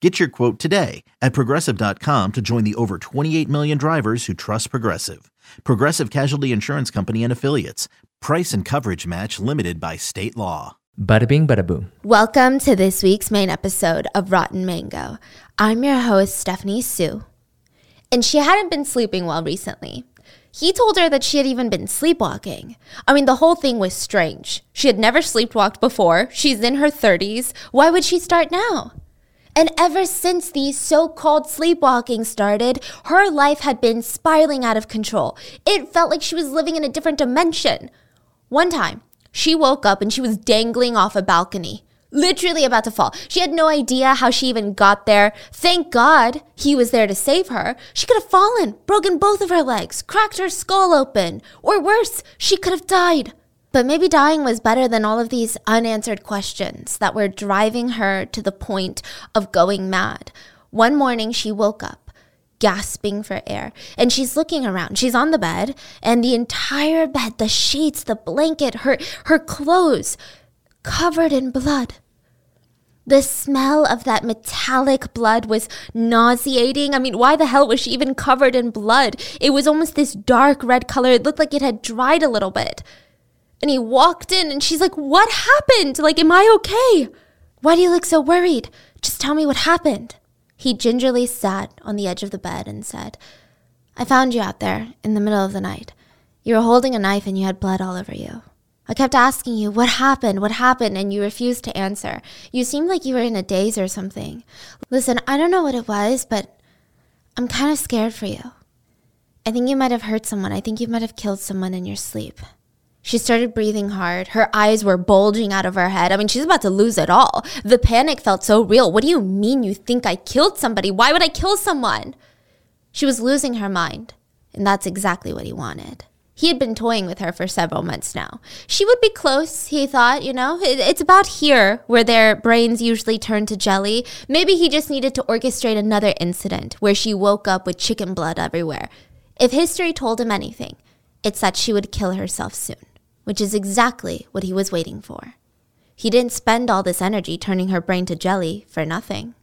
Get your quote today at progressive.com to join the over 28 million drivers who trust Progressive. Progressive Casualty Insurance Company and Affiliates. Price and coverage match limited by state law. Bada bing, bada boom. Welcome to this week's main episode of Rotten Mango. I'm your host, Stephanie Soo. And she hadn't been sleeping well recently. He told her that she had even been sleepwalking. I mean, the whole thing was strange. She had never sleepwalked before. She's in her 30s. Why would she start now? And ever since the so called sleepwalking started, her life had been spiraling out of control. It felt like she was living in a different dimension. One time, she woke up and she was dangling off a balcony, literally about to fall. She had no idea how she even got there. Thank God he was there to save her. She could have fallen, broken both of her legs, cracked her skull open, or worse, she could have died. But maybe dying was better than all of these unanswered questions that were driving her to the point of going mad. One morning, she woke up, gasping for air, and she's looking around. She's on the bed, and the entire bed, the sheets, the blanket, her, her clothes, covered in blood. The smell of that metallic blood was nauseating. I mean, why the hell was she even covered in blood? It was almost this dark red color. It looked like it had dried a little bit. And he walked in and she's like, What happened? Like, am I okay? Why do you look so worried? Just tell me what happened. He gingerly sat on the edge of the bed and said, I found you out there in the middle of the night. You were holding a knife and you had blood all over you. I kept asking you, What happened? What happened? And you refused to answer. You seemed like you were in a daze or something. Listen, I don't know what it was, but I'm kind of scared for you. I think you might have hurt someone. I think you might have killed someone in your sleep. She started breathing hard. Her eyes were bulging out of her head. I mean, she's about to lose it all. The panic felt so real. What do you mean you think I killed somebody? Why would I kill someone? She was losing her mind, and that's exactly what he wanted. He had been toying with her for several months now. She would be close, he thought, you know. It's about here where their brains usually turn to jelly. Maybe he just needed to orchestrate another incident where she woke up with chicken blood everywhere. If history told him anything, it's that she would kill herself soon which is exactly what he was waiting for. He didn't spend all this energy turning her brain to jelly for nothing.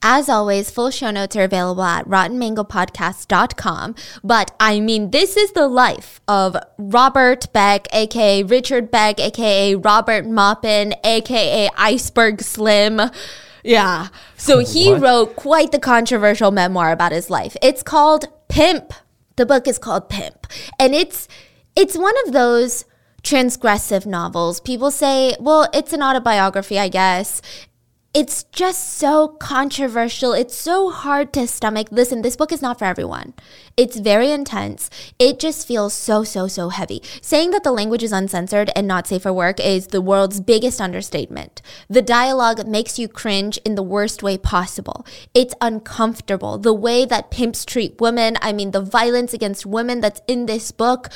As always, full show notes are available at rottenmangopodcast.com. But I mean, this is the life of Robert Beck, aka Richard Beck, aka Robert Maupin, aka Iceberg Slim. Yeah. So he what? wrote quite the controversial memoir about his life. It's called Pimp. The book is called Pimp. And it's it's one of those transgressive novels. People say, well, it's an autobiography, I guess. It's just so controversial. It's so hard to stomach. Listen, this book is not for everyone. It's very intense. It just feels so, so, so heavy. Saying that the language is uncensored and not safe for work is the world's biggest understatement. The dialogue makes you cringe in the worst way possible. It's uncomfortable. The way that pimps treat women, I mean, the violence against women that's in this book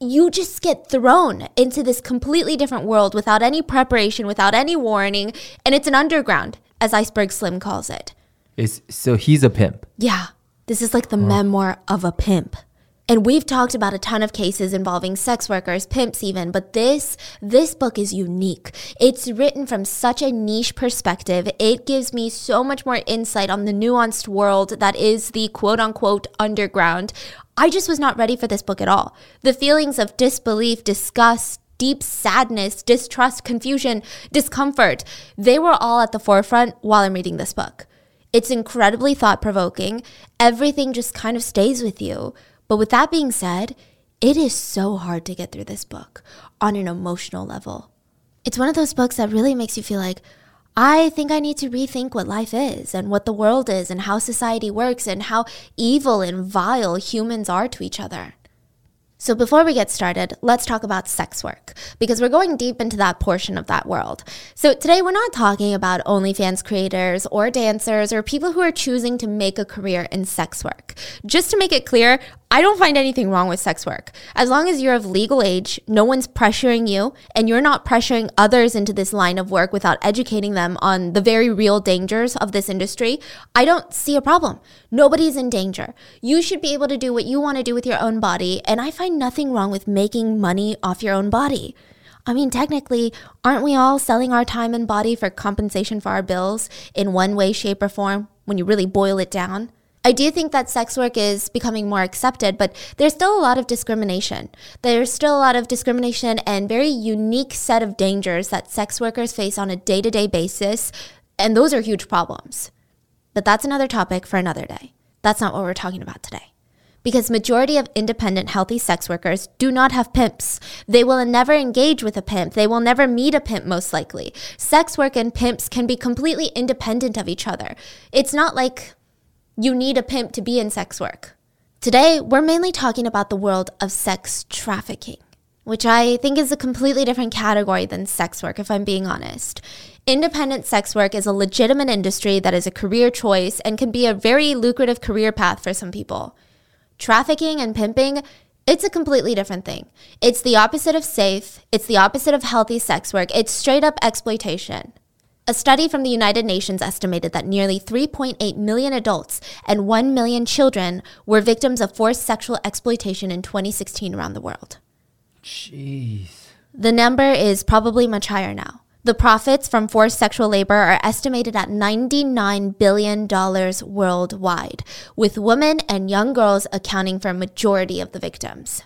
you just get thrown into this completely different world without any preparation, without any warning, and it's an underground, as Iceberg Slim calls it. Is so he's a pimp. Yeah. This is like the oh. memoir of a pimp. And we've talked about a ton of cases involving sex workers, pimps even, but this this book is unique. It's written from such a niche perspective. It gives me so much more insight on the nuanced world that is the quote unquote underground. I just was not ready for this book at all. The feelings of disbelief, disgust, deep sadness, distrust, confusion, discomfort, they were all at the forefront while I'm reading this book. It's incredibly thought provoking. Everything just kind of stays with you. But with that being said, it is so hard to get through this book on an emotional level. It's one of those books that really makes you feel like, I think I need to rethink what life is and what the world is and how society works and how evil and vile humans are to each other. So, before we get started, let's talk about sex work because we're going deep into that portion of that world. So, today we're not talking about OnlyFans creators or dancers or people who are choosing to make a career in sex work. Just to make it clear, I don't find anything wrong with sex work. As long as you're of legal age, no one's pressuring you, and you're not pressuring others into this line of work without educating them on the very real dangers of this industry, I don't see a problem. Nobody's in danger. You should be able to do what you want to do with your own body, and I find nothing wrong with making money off your own body. I mean, technically, aren't we all selling our time and body for compensation for our bills in one way, shape, or form when you really boil it down? I do think that sex work is becoming more accepted, but there's still a lot of discrimination. There's still a lot of discrimination and very unique set of dangers that sex workers face on a day to day basis, and those are huge problems. But that's another topic for another day. That's not what we're talking about today. Because majority of independent healthy sex workers do not have pimps. They will never engage with a pimp. They will never meet a pimp most likely. Sex work and pimps can be completely independent of each other. It's not like you need a pimp to be in sex work. Today, we're mainly talking about the world of sex trafficking, which I think is a completely different category than sex work, if I'm being honest. Independent sex work is a legitimate industry that is a career choice and can be a very lucrative career path for some people. Trafficking and pimping, it's a completely different thing. It's the opposite of safe, it's the opposite of healthy sex work, it's straight up exploitation. A study from the United Nations estimated that nearly 3.8 million adults and 1 million children were victims of forced sexual exploitation in 2016 around the world. Jeez. The number is probably much higher now. The profits from forced sexual labor are estimated at $99 billion worldwide, with women and young girls accounting for a majority of the victims.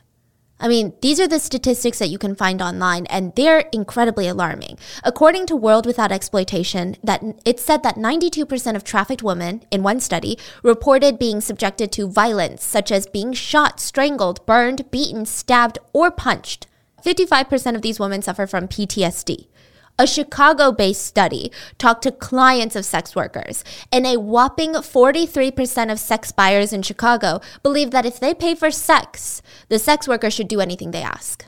I mean, these are the statistics that you can find online, and they're incredibly alarming. According to World Without Exploitation, that it said that 92% of trafficked women in one study reported being subjected to violence, such as being shot, strangled, burned, beaten, stabbed, or punched. 55% of these women suffer from PTSD. A Chicago based study talked to clients of sex workers, and a whopping 43% of sex buyers in Chicago believe that if they pay for sex, the sex worker should do anything they ask.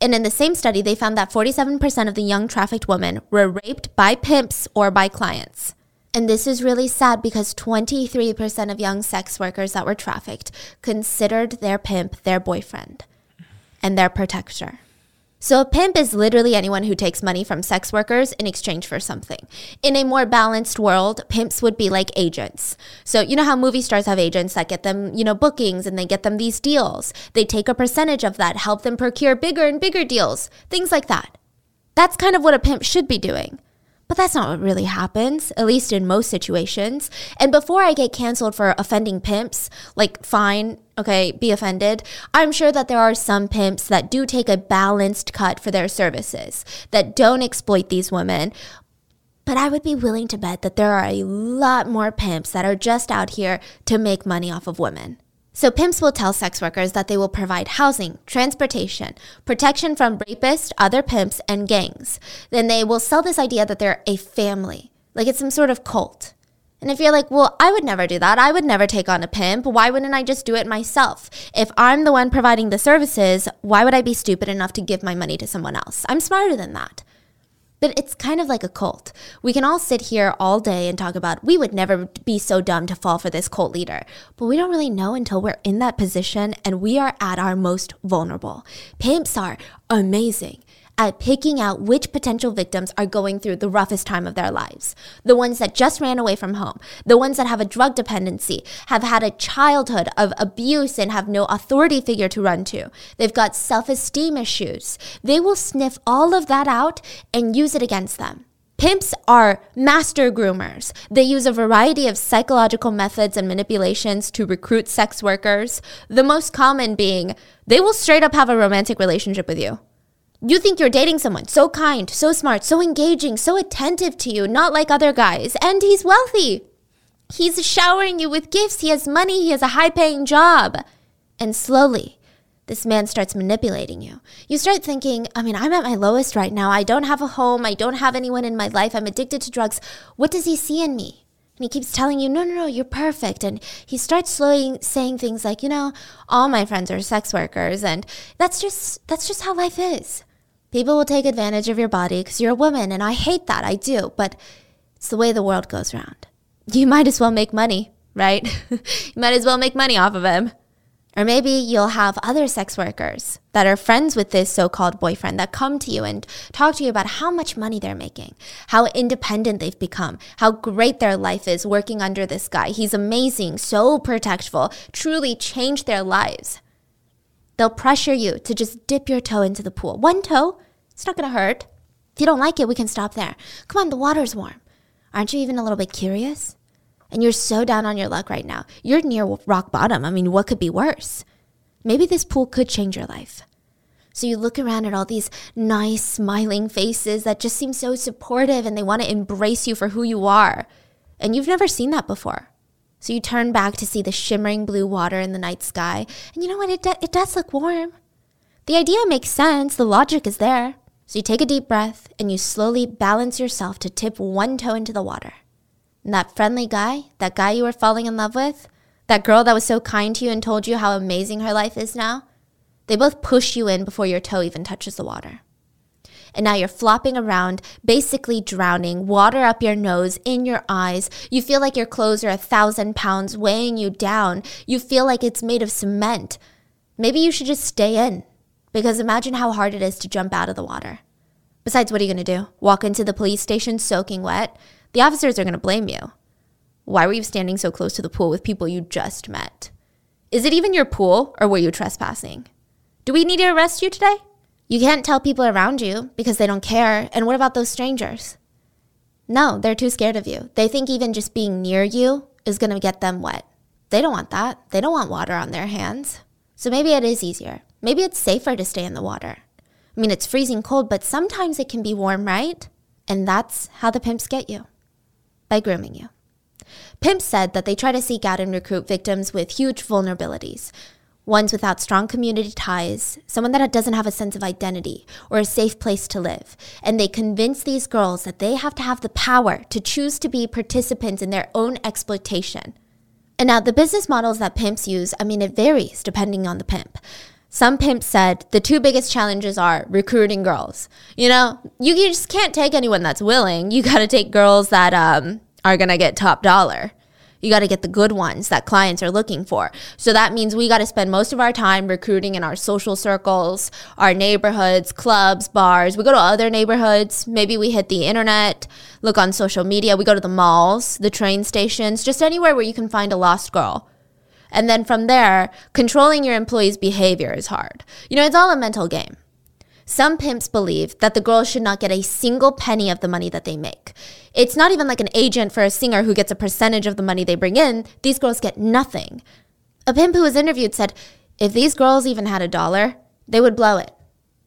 And in the same study, they found that 47% of the young trafficked women were raped by pimps or by clients. And this is really sad because 23% of young sex workers that were trafficked considered their pimp their boyfriend and their protector. So, a pimp is literally anyone who takes money from sex workers in exchange for something. In a more balanced world, pimps would be like agents. So, you know how movie stars have agents that get them, you know, bookings and they get them these deals. They take a percentage of that, help them procure bigger and bigger deals, things like that. That's kind of what a pimp should be doing. But that's not what really happens, at least in most situations. And before I get canceled for offending pimps, like, fine, okay, be offended, I'm sure that there are some pimps that do take a balanced cut for their services, that don't exploit these women. But I would be willing to bet that there are a lot more pimps that are just out here to make money off of women. So pimps will tell sex workers that they will provide housing, transportation, protection from rapists, other pimps, and gangs. Then they will sell this idea that they're a family, like it's some sort of cult. And if you're like, well, I would never do that. I would never take on a pimp. Why wouldn't I just do it myself? If I'm the one providing the services, why would I be stupid enough to give my money to someone else? I'm smarter than that. But it's kind of like a cult. We can all sit here all day and talk about we would never be so dumb to fall for this cult leader. But we don't really know until we're in that position and we are at our most vulnerable. Pimps are amazing at picking out which potential victims are going through the roughest time of their lives. The ones that just ran away from home, the ones that have a drug dependency, have had a childhood of abuse and have no authority figure to run to. They've got self esteem issues. They will sniff all of that out and use it against them. Pimps are master groomers. They use a variety of psychological methods and manipulations to recruit sex workers. The most common being they will straight up have a romantic relationship with you. You think you're dating someone so kind, so smart, so engaging, so attentive to you, not like other guys, and he's wealthy. He's showering you with gifts, he has money, he has a high paying job. And slowly, this man starts manipulating you. You start thinking, I mean, I'm at my lowest right now. I don't have a home. I don't have anyone in my life. I'm addicted to drugs. What does he see in me? And he keeps telling you, no, no, no, you're perfect. And he starts slowly saying things like, you know, all my friends are sex workers. And that's just, that's just how life is. People will take advantage of your body because you're a woman. And I hate that. I do. But it's the way the world goes round. You might as well make money, right? you might as well make money off of him. Or maybe you'll have other sex workers that are friends with this so called boyfriend that come to you and talk to you about how much money they're making, how independent they've become, how great their life is working under this guy. He's amazing, so protectful, truly changed their lives. They'll pressure you to just dip your toe into the pool. One toe, it's not gonna hurt. If you don't like it, we can stop there. Come on, the water's warm. Aren't you even a little bit curious? and you're so down on your luck right now. You're near rock bottom. I mean, what could be worse? Maybe this pool could change your life. So you look around at all these nice, smiling faces that just seem so supportive and they want to embrace you for who you are. And you've never seen that before. So you turn back to see the shimmering blue water in the night sky. And you know what? It, it does look warm. The idea makes sense. The logic is there. So you take a deep breath and you slowly balance yourself to tip one toe into the water. And that friendly guy, that guy you were falling in love with, that girl that was so kind to you and told you how amazing her life is now, they both push you in before your toe even touches the water. And now you're flopping around, basically drowning, water up your nose, in your eyes. You feel like your clothes are a thousand pounds weighing you down. You feel like it's made of cement. Maybe you should just stay in, because imagine how hard it is to jump out of the water. Besides, what are you going to do? Walk into the police station soaking wet? the officers are going to blame you. Why were you standing so close to the pool with people you just met? Is it even your pool or were you trespassing? Do we need to arrest you today? You can't tell people around you because they don't care. And what about those strangers? No, they're too scared of you. They think even just being near you is going to get them wet. They don't want that. They don't want water on their hands. So maybe it is easier. Maybe it's safer to stay in the water. I mean, it's freezing cold, but sometimes it can be warm, right? And that's how the pimps get you by grooming you. Pimps said that they try to seek out and recruit victims with huge vulnerabilities, ones without strong community ties, someone that doesn't have a sense of identity or a safe place to live. And they convince these girls that they have to have the power to choose to be participants in their own exploitation. And now, the business models that pimps use, I mean, it varies depending on the pimp. Some pimps said the two biggest challenges are recruiting girls. You know, you, you just can't take anyone that's willing. You got to take girls that um, are going to get top dollar. You got to get the good ones that clients are looking for. So that means we got to spend most of our time recruiting in our social circles, our neighborhoods, clubs, bars. We go to other neighborhoods. Maybe we hit the internet, look on social media. We go to the malls, the train stations, just anywhere where you can find a lost girl. And then from there, controlling your employees' behavior is hard. You know, it's all a mental game. Some pimps believe that the girls should not get a single penny of the money that they make. It's not even like an agent for a singer who gets a percentage of the money they bring in. These girls get nothing. A pimp who was interviewed said if these girls even had a dollar, they would blow it.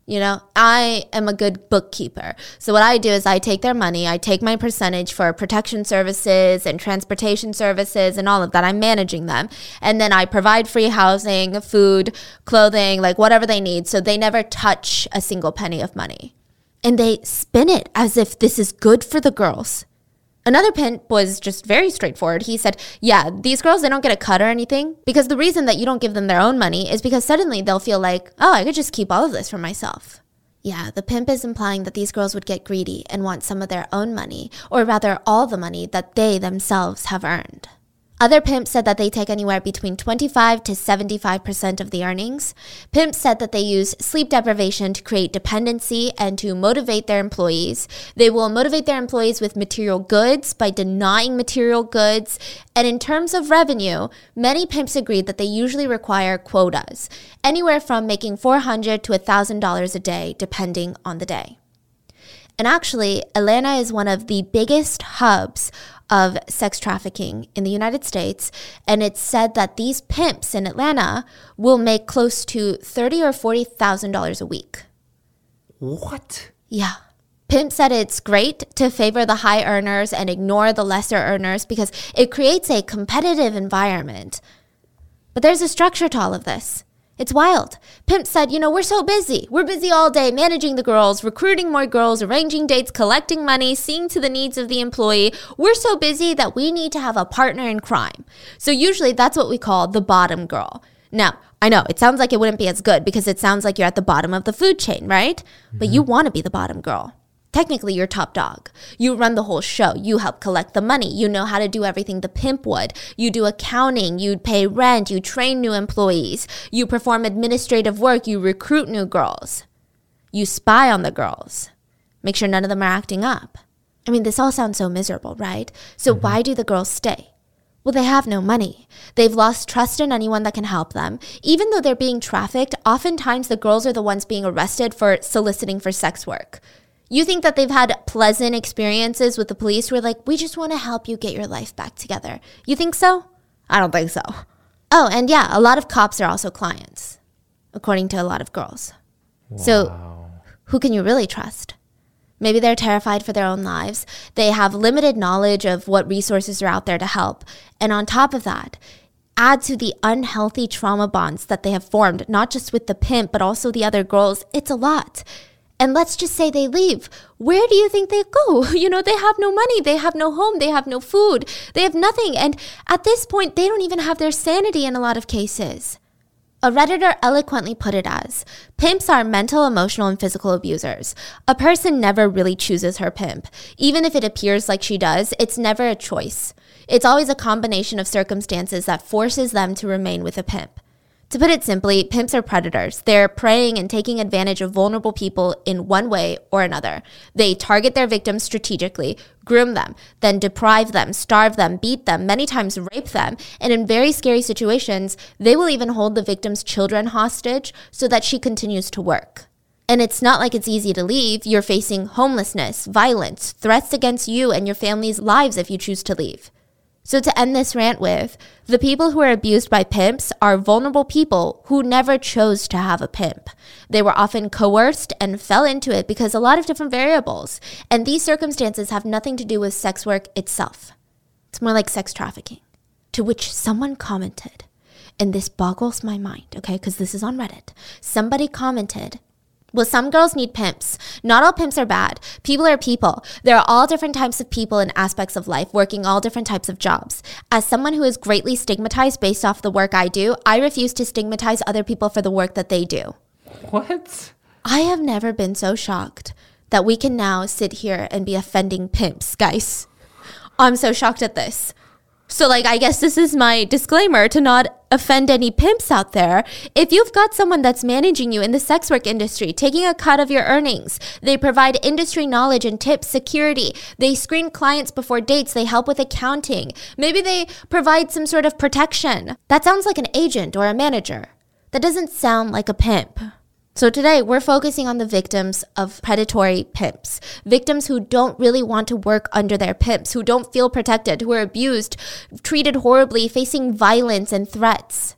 You know, I am a good bookkeeper. So what I do is I take their money, I take my percentage for protection services and transportation services and all of that. I'm managing them. And then I provide free housing, food, clothing, like whatever they need. So they never touch a single penny of money. And they spin it as if this is good for the girls. Another pimp was just very straightforward. He said, Yeah, these girls, they don't get a cut or anything because the reason that you don't give them their own money is because suddenly they'll feel like, Oh, I could just keep all of this for myself. Yeah, the pimp is implying that these girls would get greedy and want some of their own money, or rather, all the money that they themselves have earned. Other pimps said that they take anywhere between 25 to 75% of the earnings. Pimps said that they use sleep deprivation to create dependency and to motivate their employees. They will motivate their employees with material goods by denying material goods. And in terms of revenue, many pimps agreed that they usually require quotas, anywhere from making 400 to $1,000 a day, depending on the day. And actually, Atlanta is one of the biggest hubs of sex trafficking in the United States. And it's said that these pimps in Atlanta will make close to thirty or forty thousand dollars a week. What? Yeah. Pimp said it's great to favor the high earners and ignore the lesser earners because it creates a competitive environment. But there's a structure to all of this. It's wild. Pimp said, you know, we're so busy. We're busy all day managing the girls, recruiting more girls, arranging dates, collecting money, seeing to the needs of the employee. We're so busy that we need to have a partner in crime. So usually that's what we call the bottom girl. Now, I know it sounds like it wouldn't be as good because it sounds like you're at the bottom of the food chain, right? Mm-hmm. But you want to be the bottom girl. Technically, you're top dog. You run the whole show. You help collect the money. You know how to do everything the pimp would. You do accounting. You pay rent. You train new employees. You perform administrative work. You recruit new girls. You spy on the girls. Make sure none of them are acting up. I mean, this all sounds so miserable, right? So, mm-hmm. why do the girls stay? Well, they have no money. They've lost trust in anyone that can help them. Even though they're being trafficked, oftentimes the girls are the ones being arrested for soliciting for sex work. You think that they've had pleasant experiences with the police who are like, we just want to help you get your life back together. You think so? I don't think so. Oh, and yeah, a lot of cops are also clients, according to a lot of girls. Wow. So, who can you really trust? Maybe they're terrified for their own lives. They have limited knowledge of what resources are out there to help. And on top of that, add to the unhealthy trauma bonds that they have formed, not just with the pimp, but also the other girls. It's a lot and let's just say they leave, where do you think they go? You know, they have no money, they have no home, they have no food, they have nothing. And at this point, they don't even have their sanity in a lot of cases. A Redditor eloquently put it as Pimps are mental, emotional, and physical abusers. A person never really chooses her pimp. Even if it appears like she does, it's never a choice. It's always a combination of circumstances that forces them to remain with a pimp. To put it simply, pimps are predators. They're preying and taking advantage of vulnerable people in one way or another. They target their victims strategically, groom them, then deprive them, starve them, beat them, many times rape them, and in very scary situations, they will even hold the victim's children hostage so that she continues to work. And it's not like it's easy to leave. You're facing homelessness, violence, threats against you and your family's lives if you choose to leave. So, to end this rant with, the people who are abused by pimps are vulnerable people who never chose to have a pimp. They were often coerced and fell into it because a lot of different variables. And these circumstances have nothing to do with sex work itself. It's more like sex trafficking, to which someone commented, and this boggles my mind, okay, because this is on Reddit. Somebody commented, well, some girls need pimps. Not all pimps are bad. People are people. There are all different types of people and aspects of life working all different types of jobs. As someone who is greatly stigmatized based off the work I do, I refuse to stigmatize other people for the work that they do. What? I have never been so shocked that we can now sit here and be offending pimps, guys. I'm so shocked at this. So, like, I guess this is my disclaimer to not offend any pimps out there. If you've got someone that's managing you in the sex work industry, taking a cut of your earnings, they provide industry knowledge and tips, security, they screen clients before dates, they help with accounting, maybe they provide some sort of protection. That sounds like an agent or a manager. That doesn't sound like a pimp. So today we're focusing on the victims of predatory pimps, victims who don't really want to work under their pimps, who don't feel protected, who are abused, treated horribly, facing violence and threats.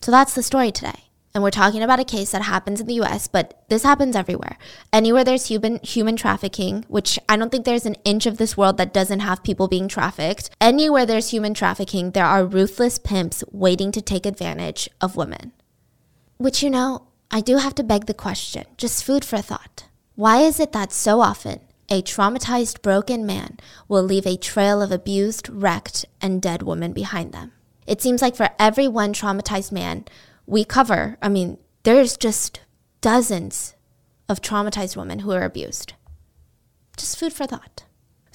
So that's the story today. And we're talking about a case that happens in the US, but this happens everywhere. Anywhere there's human human trafficking, which I don't think there's an inch of this world that doesn't have people being trafficked. Anywhere there's human trafficking, there are ruthless pimps waiting to take advantage of women. Which you know, I do have to beg the question, just food for thought. Why is it that so often a traumatized, broken man will leave a trail of abused, wrecked, and dead women behind them? It seems like for every one traumatized man we cover, I mean, there's just dozens of traumatized women who are abused. Just food for thought.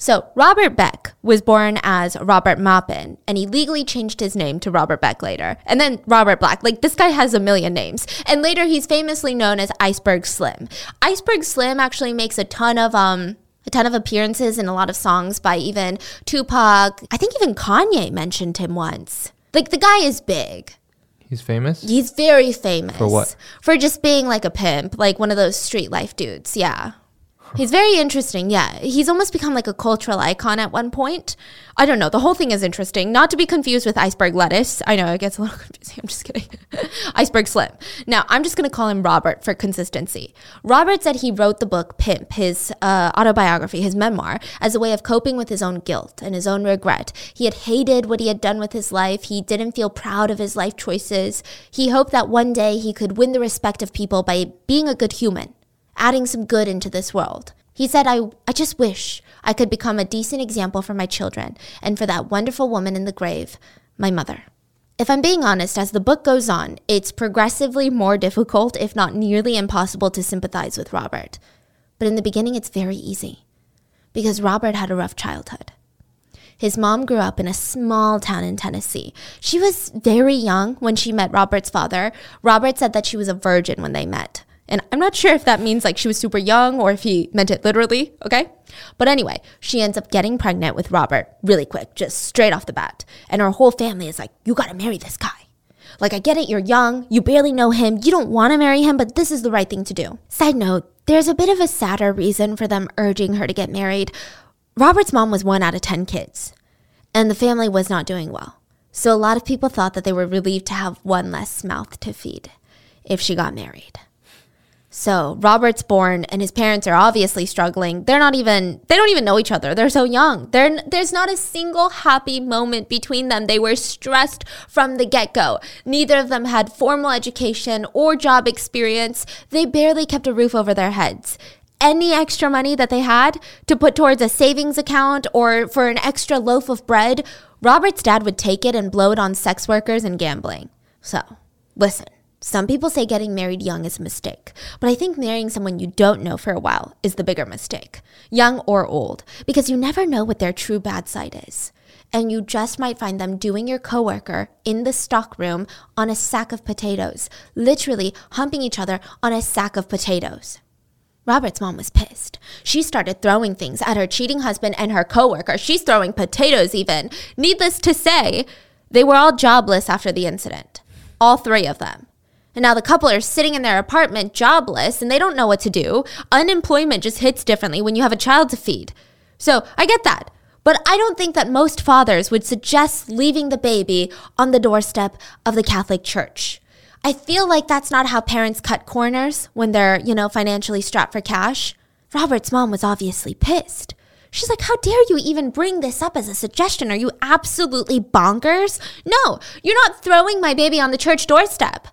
So, Robert Beck was born as Robert Maupin, and he legally changed his name to Robert Beck later. And then Robert Black. Like, this guy has a million names. And later, he's famously known as Iceberg Slim. Iceberg Slim actually makes a ton of, um, a ton of appearances in a lot of songs by even Tupac. I think even Kanye mentioned him once. Like, the guy is big. He's famous? He's very famous. For what? For just being like a pimp, like one of those street life dudes. Yeah. He's very interesting. Yeah. He's almost become like a cultural icon at one point. I don't know. The whole thing is interesting. Not to be confused with iceberg lettuce. I know it gets a little confusing. I'm just kidding. iceberg slim. Now, I'm just going to call him Robert for consistency. Robert said he wrote the book Pimp, his uh, autobiography, his memoir, as a way of coping with his own guilt and his own regret. He had hated what he had done with his life. He didn't feel proud of his life choices. He hoped that one day he could win the respect of people by being a good human adding some good into this world. He said, I, I just wish I could become a decent example for my children and for that wonderful woman in the grave, my mother. If I'm being honest, as the book goes on, it's progressively more difficult, if not nearly impossible, to sympathize with Robert. But in the beginning, it's very easy because Robert had a rough childhood. His mom grew up in a small town in Tennessee. She was very young when she met Robert's father. Robert said that she was a virgin when they met. And I'm not sure if that means like she was super young or if he meant it literally, okay? But anyway, she ends up getting pregnant with Robert really quick, just straight off the bat. And her whole family is like, you gotta marry this guy. Like, I get it, you're young, you barely know him, you don't wanna marry him, but this is the right thing to do. Side note, there's a bit of a sadder reason for them urging her to get married. Robert's mom was one out of 10 kids, and the family was not doing well. So a lot of people thought that they were relieved to have one less mouth to feed if she got married. So Robert's born, and his parents are obviously struggling. They're not even, they don't even know each other. They're so young. They're, there's not a single happy moment between them. They were stressed from the get go. Neither of them had formal education or job experience. They barely kept a roof over their heads. Any extra money that they had to put towards a savings account or for an extra loaf of bread, Robert's dad would take it and blow it on sex workers and gambling. So, listen. Some people say getting married young is a mistake, but I think marrying someone you don't know for a while is the bigger mistake, young or old, because you never know what their true bad side is. And you just might find them doing your coworker in the stockroom on a sack of potatoes, literally humping each other on a sack of potatoes. Robert's mom was pissed. She started throwing things at her cheating husband and her coworker. She's throwing potatoes even. Needless to say, they were all jobless after the incident. All three of them. And now the couple are sitting in their apartment jobless and they don't know what to do. Unemployment just hits differently when you have a child to feed. So I get that. But I don't think that most fathers would suggest leaving the baby on the doorstep of the Catholic Church. I feel like that's not how parents cut corners when they're, you know, financially strapped for cash. Robert's mom was obviously pissed. She's like, How dare you even bring this up as a suggestion? Are you absolutely bonkers? No, you're not throwing my baby on the church doorstep.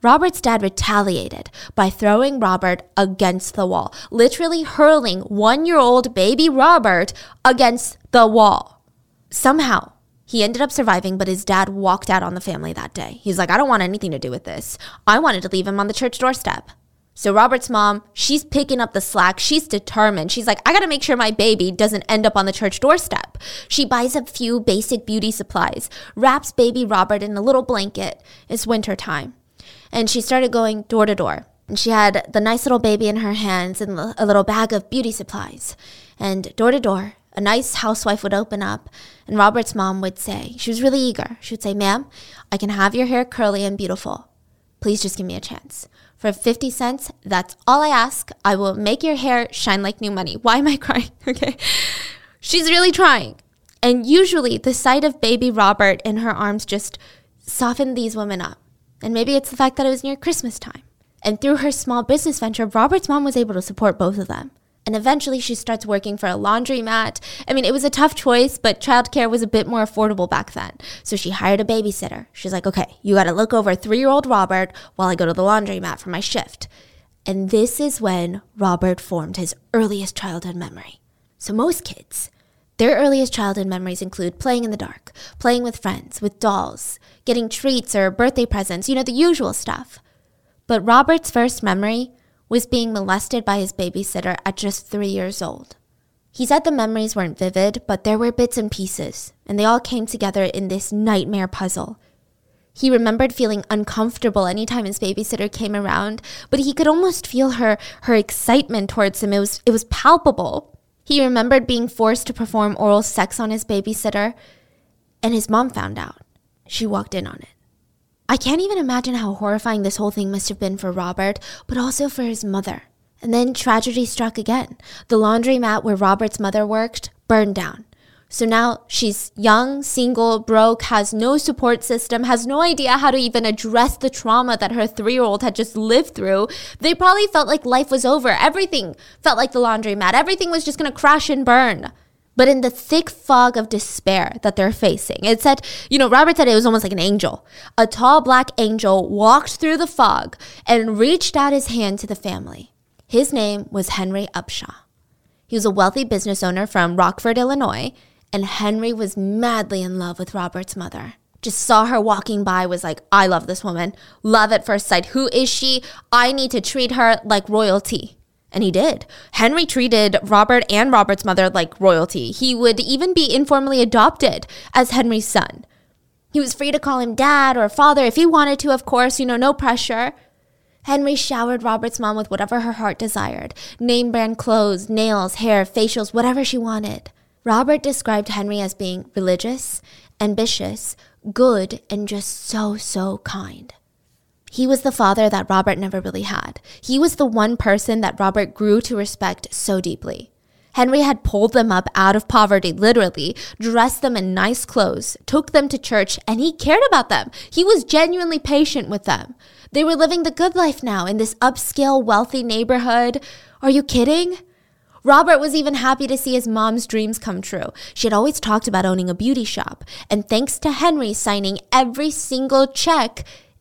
Robert's dad retaliated by throwing Robert against the wall, literally hurling one year old baby Robert against the wall. Somehow, he ended up surviving, but his dad walked out on the family that day. He's like, I don't want anything to do with this. I wanted to leave him on the church doorstep. So Robert's mom, she's picking up the slack. She's determined. She's like, I got to make sure my baby doesn't end up on the church doorstep. She buys a few basic beauty supplies, wraps baby Robert in a little blanket. It's winter time and she started going door to door. And she had the nice little baby in her hands and a little bag of beauty supplies. And door to door, a nice housewife would open up, and Robert's mom would say, she was really eager. She would say, Ma'am, I can have your hair curly and beautiful. Please just give me a chance. For 50 cents, that's all I ask. I will make your hair shine like new money. Why am I crying? Okay. She's really trying. And usually, the sight of baby Robert in her arms just softened these women up. And maybe it's the fact that it was near Christmas time. And through her small business venture, Robert's mom was able to support both of them. And eventually she starts working for a laundromat. I mean, it was a tough choice, but childcare was a bit more affordable back then. So she hired a babysitter. She's like, okay, you got to look over three year old Robert while I go to the laundromat for my shift. And this is when Robert formed his earliest childhood memory. So most kids, their earliest childhood memories include playing in the dark, playing with friends, with dolls, getting treats or birthday presents, you know, the usual stuff. But Robert's first memory was being molested by his babysitter at just three years old. He said the memories weren't vivid, but there were bits and pieces, and they all came together in this nightmare puzzle. He remembered feeling uncomfortable anytime his babysitter came around, but he could almost feel her her excitement towards him. It was it was palpable. He remembered being forced to perform oral sex on his babysitter, and his mom found out. She walked in on it. I can't even imagine how horrifying this whole thing must have been for Robert, but also for his mother And then tragedy struck again. The laundromat where Robert's mother worked burned down. So now she's young, single, broke, has no support system, has no idea how to even address the trauma that her three year old had just lived through. They probably felt like life was over. Everything felt like the laundromat. Everything was just gonna crash and burn. But in the thick fog of despair that they're facing, it said, you know, Robert said it was almost like an angel. A tall black angel walked through the fog and reached out his hand to the family. His name was Henry Upshaw. He was a wealthy business owner from Rockford, Illinois, and Henry was madly in love with Robert's mother. Just saw her walking by, was like, I love this woman. Love at first sight. Who is she? I need to treat her like royalty. And he did. Henry treated Robert and Robert's mother like royalty. He would even be informally adopted as Henry's son. He was free to call him dad or father if he wanted to, of course, you know, no pressure. Henry showered Robert's mom with whatever her heart desired name brand clothes, nails, hair, facials, whatever she wanted. Robert described Henry as being religious, ambitious, good, and just so, so kind. He was the father that Robert never really had. He was the one person that Robert grew to respect so deeply. Henry had pulled them up out of poverty, literally, dressed them in nice clothes, took them to church, and he cared about them. He was genuinely patient with them. They were living the good life now in this upscale, wealthy neighborhood. Are you kidding? Robert was even happy to see his mom's dreams come true. She had always talked about owning a beauty shop, and thanks to Henry signing every single check,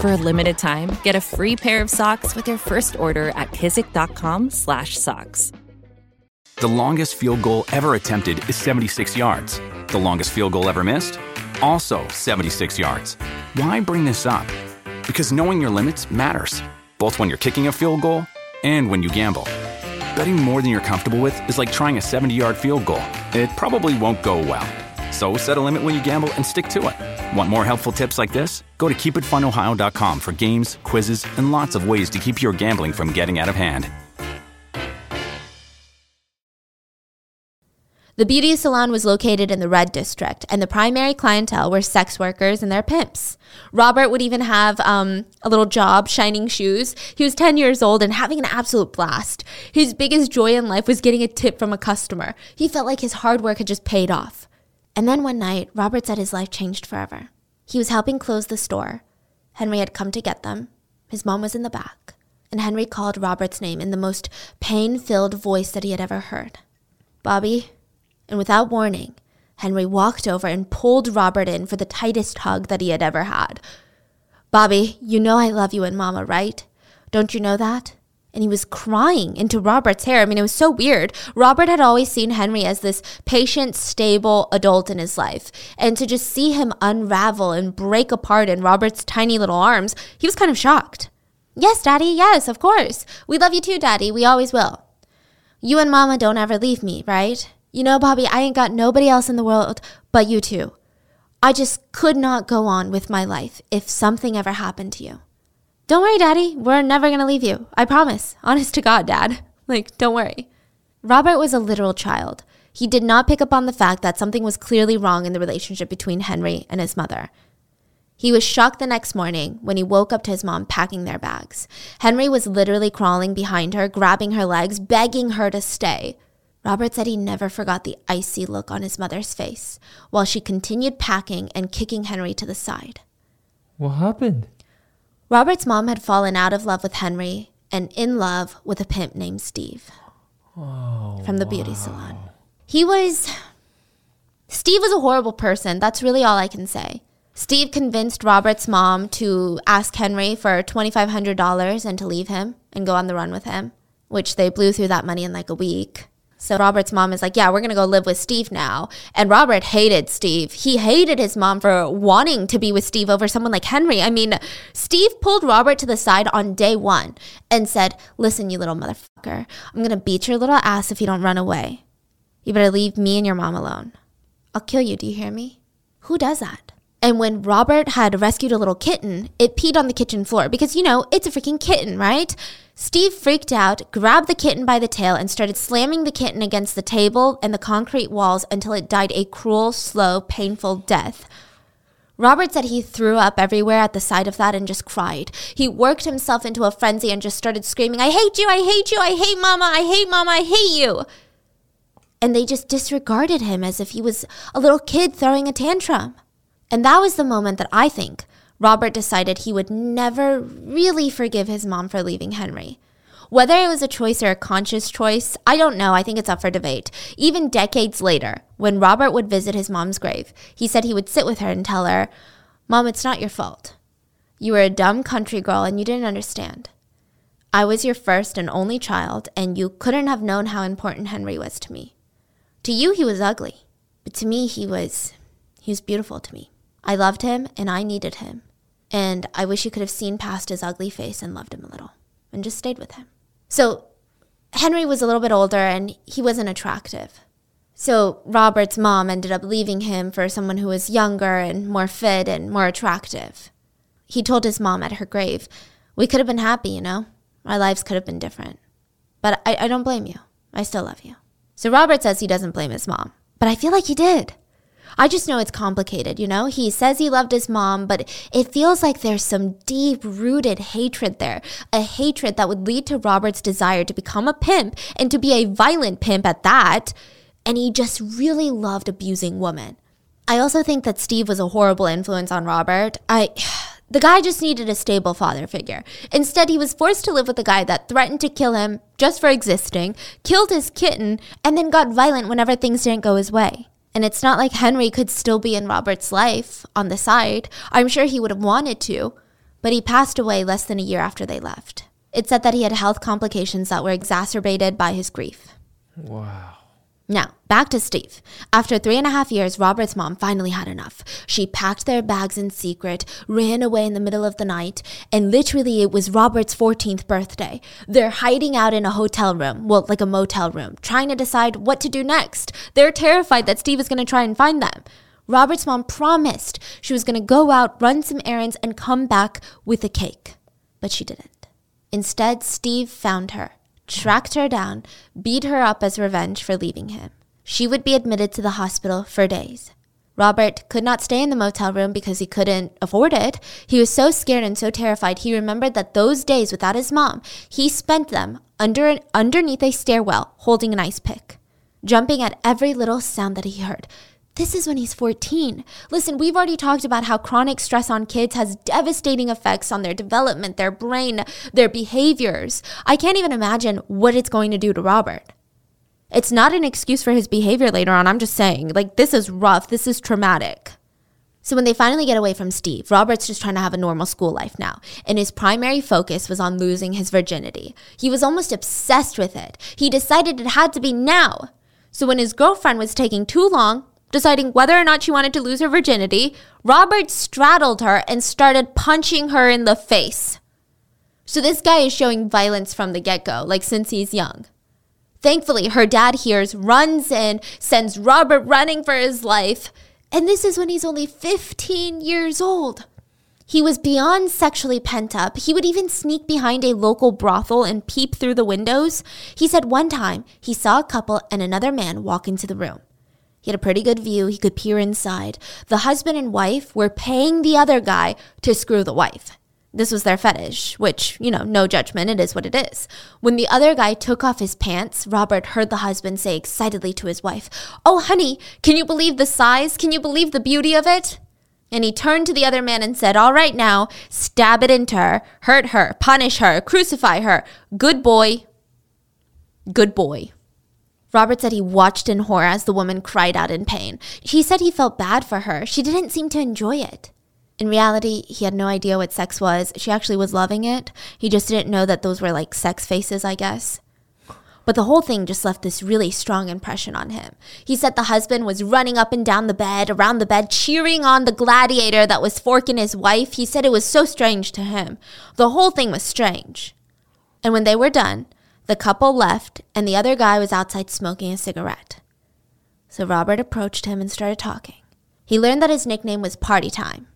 For a limited time, get a free pair of socks with your first order at kizik.com/socks. The longest field goal ever attempted is 76 yards. The longest field goal ever missed, also 76 yards. Why bring this up? Because knowing your limits matters, both when you're kicking a field goal and when you gamble. Betting more than you're comfortable with is like trying a 70 yard field goal. It probably won't go well. So set a limit when you gamble and stick to it. Want more helpful tips like this? Go to keepitfunohio.com for games, quizzes, and lots of ways to keep your gambling from getting out of hand. The beauty salon was located in the Red District, and the primary clientele were sex workers and their pimps. Robert would even have um, a little job shining shoes. He was 10 years old and having an absolute blast. His biggest joy in life was getting a tip from a customer. He felt like his hard work had just paid off. And then one night, Robert said his life changed forever. He was helping close the store. Henry had come to get them. His mom was in the back. And Henry called Robert's name in the most pain filled voice that he had ever heard Bobby and without warning, Henry walked over and pulled Robert in for the tightest hug that he had ever had. Bobby, you know I love you and Mama, right? Don't you know that? And he was crying into Robert's hair. I mean, it was so weird. Robert had always seen Henry as this patient, stable adult in his life. And to just see him unravel and break apart in Robert's tiny little arms, he was kind of shocked. Yes, Daddy, yes, of course. We love you too, Daddy. We always will. You and Mama don't ever leave me, right? You know, Bobby, I ain't got nobody else in the world but you two. I just could not go on with my life if something ever happened to you. Don't worry, Daddy. We're never going to leave you. I promise. Honest to God, Dad. Like, don't worry. Robert was a literal child. He did not pick up on the fact that something was clearly wrong in the relationship between Henry and his mother. He was shocked the next morning when he woke up to his mom packing their bags. Henry was literally crawling behind her, grabbing her legs, begging her to stay. Robert said he never forgot the icy look on his mother's face while she continued packing and kicking Henry to the side. What happened? Robert's mom had fallen out of love with Henry and in love with a pimp named Steve Oh, from the beauty salon. He was. Steve was a horrible person. That's really all I can say. Steve convinced Robert's mom to ask Henry for $2,500 and to leave him and go on the run with him, which they blew through that money in like a week. So Robert's mom is like, Yeah, we're going to go live with Steve now. And Robert hated Steve. He hated his mom for wanting to be with Steve over someone like Henry. I mean, Steve pulled Robert to the side on day one and said, Listen, you little motherfucker, I'm going to beat your little ass if you don't run away. You better leave me and your mom alone. I'll kill you, do you hear me? Who does that? And when Robert had rescued a little kitten, it peed on the kitchen floor because, you know, it's a freaking kitten, right? Steve freaked out, grabbed the kitten by the tail, and started slamming the kitten against the table and the concrete walls until it died a cruel, slow, painful death. Robert said he threw up everywhere at the sight of that and just cried. He worked himself into a frenzy and just started screaming, I hate you, I hate you, I hate mama, I hate mama, I hate you. And they just disregarded him as if he was a little kid throwing a tantrum. And that was the moment that I think Robert decided he would never really forgive his mom for leaving Henry. Whether it was a choice or a conscious choice, I don't know. I think it's up for debate. Even decades later, when Robert would visit his mom's grave, he said he would sit with her and tell her, Mom, it's not your fault. You were a dumb country girl and you didn't understand. I was your first and only child, and you couldn't have known how important Henry was to me. To you, he was ugly, but to me, he was, he was beautiful to me. I loved him and I needed him. And I wish you could have seen past his ugly face and loved him a little and just stayed with him. So Henry was a little bit older and he wasn't attractive. So Robert's mom ended up leaving him for someone who was younger and more fit and more attractive. He told his mom at her grave, We could have been happy, you know? Our lives could have been different. But I, I don't blame you. I still love you. So Robert says he doesn't blame his mom, but I feel like he did. I just know it's complicated, you know? He says he loved his mom, but it feels like there's some deep rooted hatred there. A hatred that would lead to Robert's desire to become a pimp and to be a violent pimp at that. And he just really loved abusing women. I also think that Steve was a horrible influence on Robert. I. The guy just needed a stable father figure. Instead, he was forced to live with a guy that threatened to kill him just for existing, killed his kitten, and then got violent whenever things didn't go his way. And it's not like Henry could still be in Robert's life on the side. I'm sure he would have wanted to, but he passed away less than a year after they left. It said that he had health complications that were exacerbated by his grief. Wow. Now, back to Steve. After three and a half years, Robert's mom finally had enough. She packed their bags in secret, ran away in the middle of the night, and literally it was Robert's 14th birthday. They're hiding out in a hotel room, well, like a motel room, trying to decide what to do next. They're terrified that Steve is going to try and find them. Robert's mom promised she was going to go out, run some errands, and come back with a cake. But she didn't. Instead, Steve found her tracked her down, beat her up as revenge for leaving him. She would be admitted to the hospital for days. Robert could not stay in the motel room because he couldn't afford it. He was so scared and so terrified. He remembered that those days without his mom, he spent them under an, underneath a stairwell holding an ice pick, jumping at every little sound that he heard, this is when he's 14. Listen, we've already talked about how chronic stress on kids has devastating effects on their development, their brain, their behaviors. I can't even imagine what it's going to do to Robert. It's not an excuse for his behavior later on. I'm just saying, like, this is rough. This is traumatic. So when they finally get away from Steve, Robert's just trying to have a normal school life now, and his primary focus was on losing his virginity. He was almost obsessed with it. He decided it had to be now. So when his girlfriend was taking too long, deciding whether or not she wanted to lose her virginity, Robert straddled her and started punching her in the face. So this guy is showing violence from the get go, like since he's young. Thankfully, her dad hears, runs in, sends Robert running for his life, and this is when he's only 15 years old. He was beyond sexually pent up. He would even sneak behind a local brothel and peep through the windows. He said one time he saw a couple and another man walk into the room. He had a pretty good view. He could peer inside. The husband and wife were paying the other guy to screw the wife. This was their fetish, which, you know, no judgment, it is what it is. When the other guy took off his pants, Robert heard the husband say excitedly to his wife, Oh, honey, can you believe the size? Can you believe the beauty of it? And he turned to the other man and said, All right now, stab it into her, hurt her, punish her, crucify her. Good boy. Good boy. Robert said he watched in horror as the woman cried out in pain. He said he felt bad for her. She didn't seem to enjoy it. In reality, he had no idea what sex was. She actually was loving it. He just didn't know that those were like sex faces, I guess. But the whole thing just left this really strong impression on him. He said the husband was running up and down the bed, around the bed, cheering on the gladiator that was forking his wife. He said it was so strange to him. The whole thing was strange. And when they were done, the couple left, and the other guy was outside smoking a cigarette. So Robert approached him and started talking. He learned that his nickname was Party Time.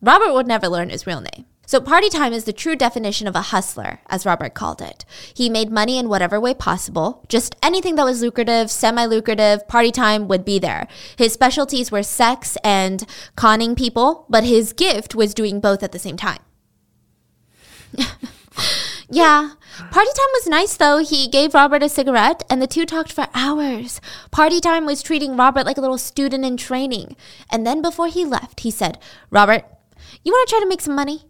Robert would never learn his real name. So, party time is the true definition of a hustler, as Robert called it. He made money in whatever way possible. Just anything that was lucrative, semi lucrative, party time would be there. His specialties were sex and conning people, but his gift was doing both at the same time. yeah, party time was nice though. He gave Robert a cigarette and the two talked for hours. Party time was treating Robert like a little student in training. And then before he left, he said, Robert, you want to try to make some money?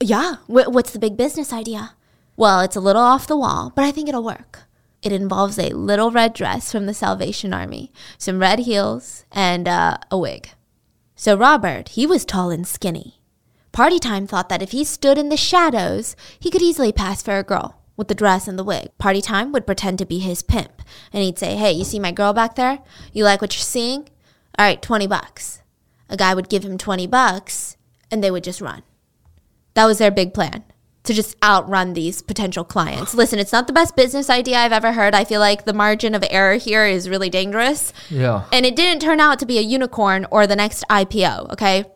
Yeah. what's the big business idea? Well, it's a little off the wall, but I think it'll work. It involves a little red dress from the Salvation Army, some red heels, and uh, a wig. So Robert, he was tall and skinny. Party Time thought that if he stood in the shadows, he could easily pass for a girl with the dress and the wig. Party Time would pretend to be his pimp, and he'd say, Hey, you see my girl back there? You like what you're seeing? All right, 20 bucks. A guy would give him 20 bucks, and they would just run. That was their big plan to just outrun these potential clients. Listen, it's not the best business idea I've ever heard. I feel like the margin of error here is really dangerous. Yeah. And it didn't turn out to be a unicorn or the next IPO, okay?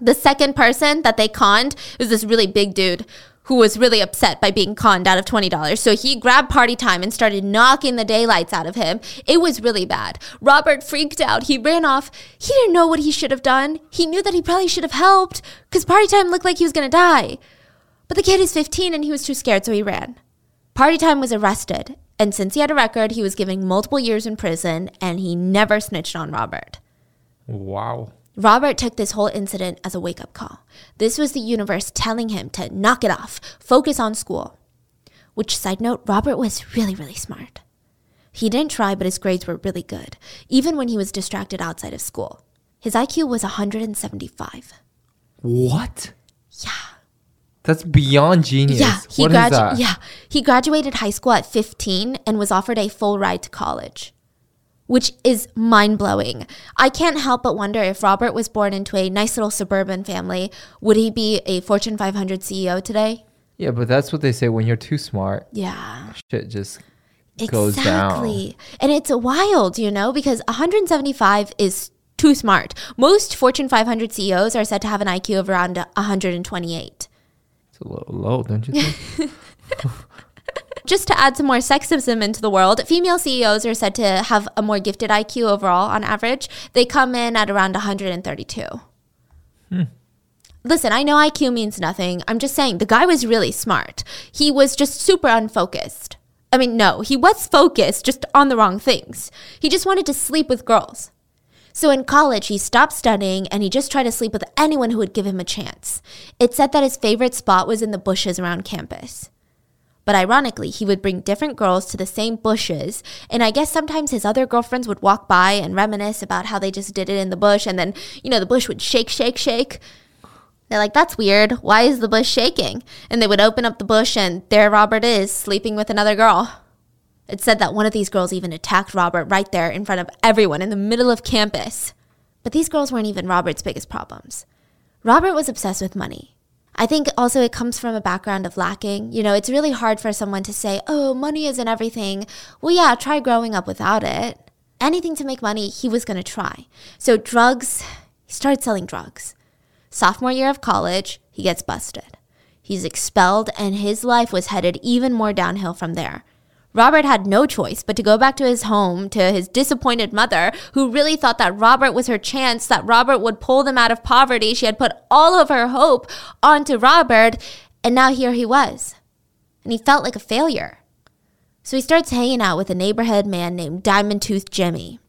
The second person that they conned was this really big dude who was really upset by being conned out of $20. So he grabbed party time and started knocking the daylights out of him. It was really bad. Robert freaked out. He ran off. He didn't know what he should have done. He knew that he probably should have helped because party time looked like he was going to die. But the kid is 15 and he was too scared, so he ran. Party time was arrested. And since he had a record, he was given multiple years in prison and he never snitched on Robert. Wow. Robert took this whole incident as a wake up call. This was the universe telling him to knock it off, focus on school. Which, side note, Robert was really, really smart. He didn't try, but his grades were really good, even when he was distracted outside of school. His IQ was 175. What? Yeah. That's beyond genius. Yeah, he What gradu-? Yeah, he graduated high school at 15 and was offered a full ride to college which is mind blowing. I can't help but wonder if Robert was born into a nice little suburban family, would he be a Fortune 500 CEO today? Yeah, but that's what they say when you're too smart. Yeah. Shit just goes down. Exactly. And it's wild, you know, because 175 is too smart. Most Fortune 500 CEOs are said to have an IQ of around 128. It's a little low, don't you think? Just to add some more sexism into the world, female CEOs are said to have a more gifted IQ overall on average. They come in at around 132. Hmm. Listen, I know IQ means nothing. I'm just saying the guy was really smart. He was just super unfocused. I mean, no, he was focused, just on the wrong things. He just wanted to sleep with girls. So in college, he stopped studying and he just tried to sleep with anyone who would give him a chance. It said that his favorite spot was in the bushes around campus. But ironically, he would bring different girls to the same bushes. And I guess sometimes his other girlfriends would walk by and reminisce about how they just did it in the bush. And then, you know, the bush would shake, shake, shake. They're like, that's weird. Why is the bush shaking? And they would open up the bush, and there Robert is, sleeping with another girl. It said that one of these girls even attacked Robert right there in front of everyone in the middle of campus. But these girls weren't even Robert's biggest problems. Robert was obsessed with money. I think also it comes from a background of lacking. You know, it's really hard for someone to say, oh, money isn't everything. Well, yeah, try growing up without it. Anything to make money, he was going to try. So, drugs, he started selling drugs. Sophomore year of college, he gets busted. He's expelled, and his life was headed even more downhill from there. Robert had no choice but to go back to his home to his disappointed mother, who really thought that Robert was her chance, that Robert would pull them out of poverty. She had put all of her hope onto Robert, and now here he was. And he felt like a failure. So he starts hanging out with a neighborhood man named Diamond Tooth Jimmy.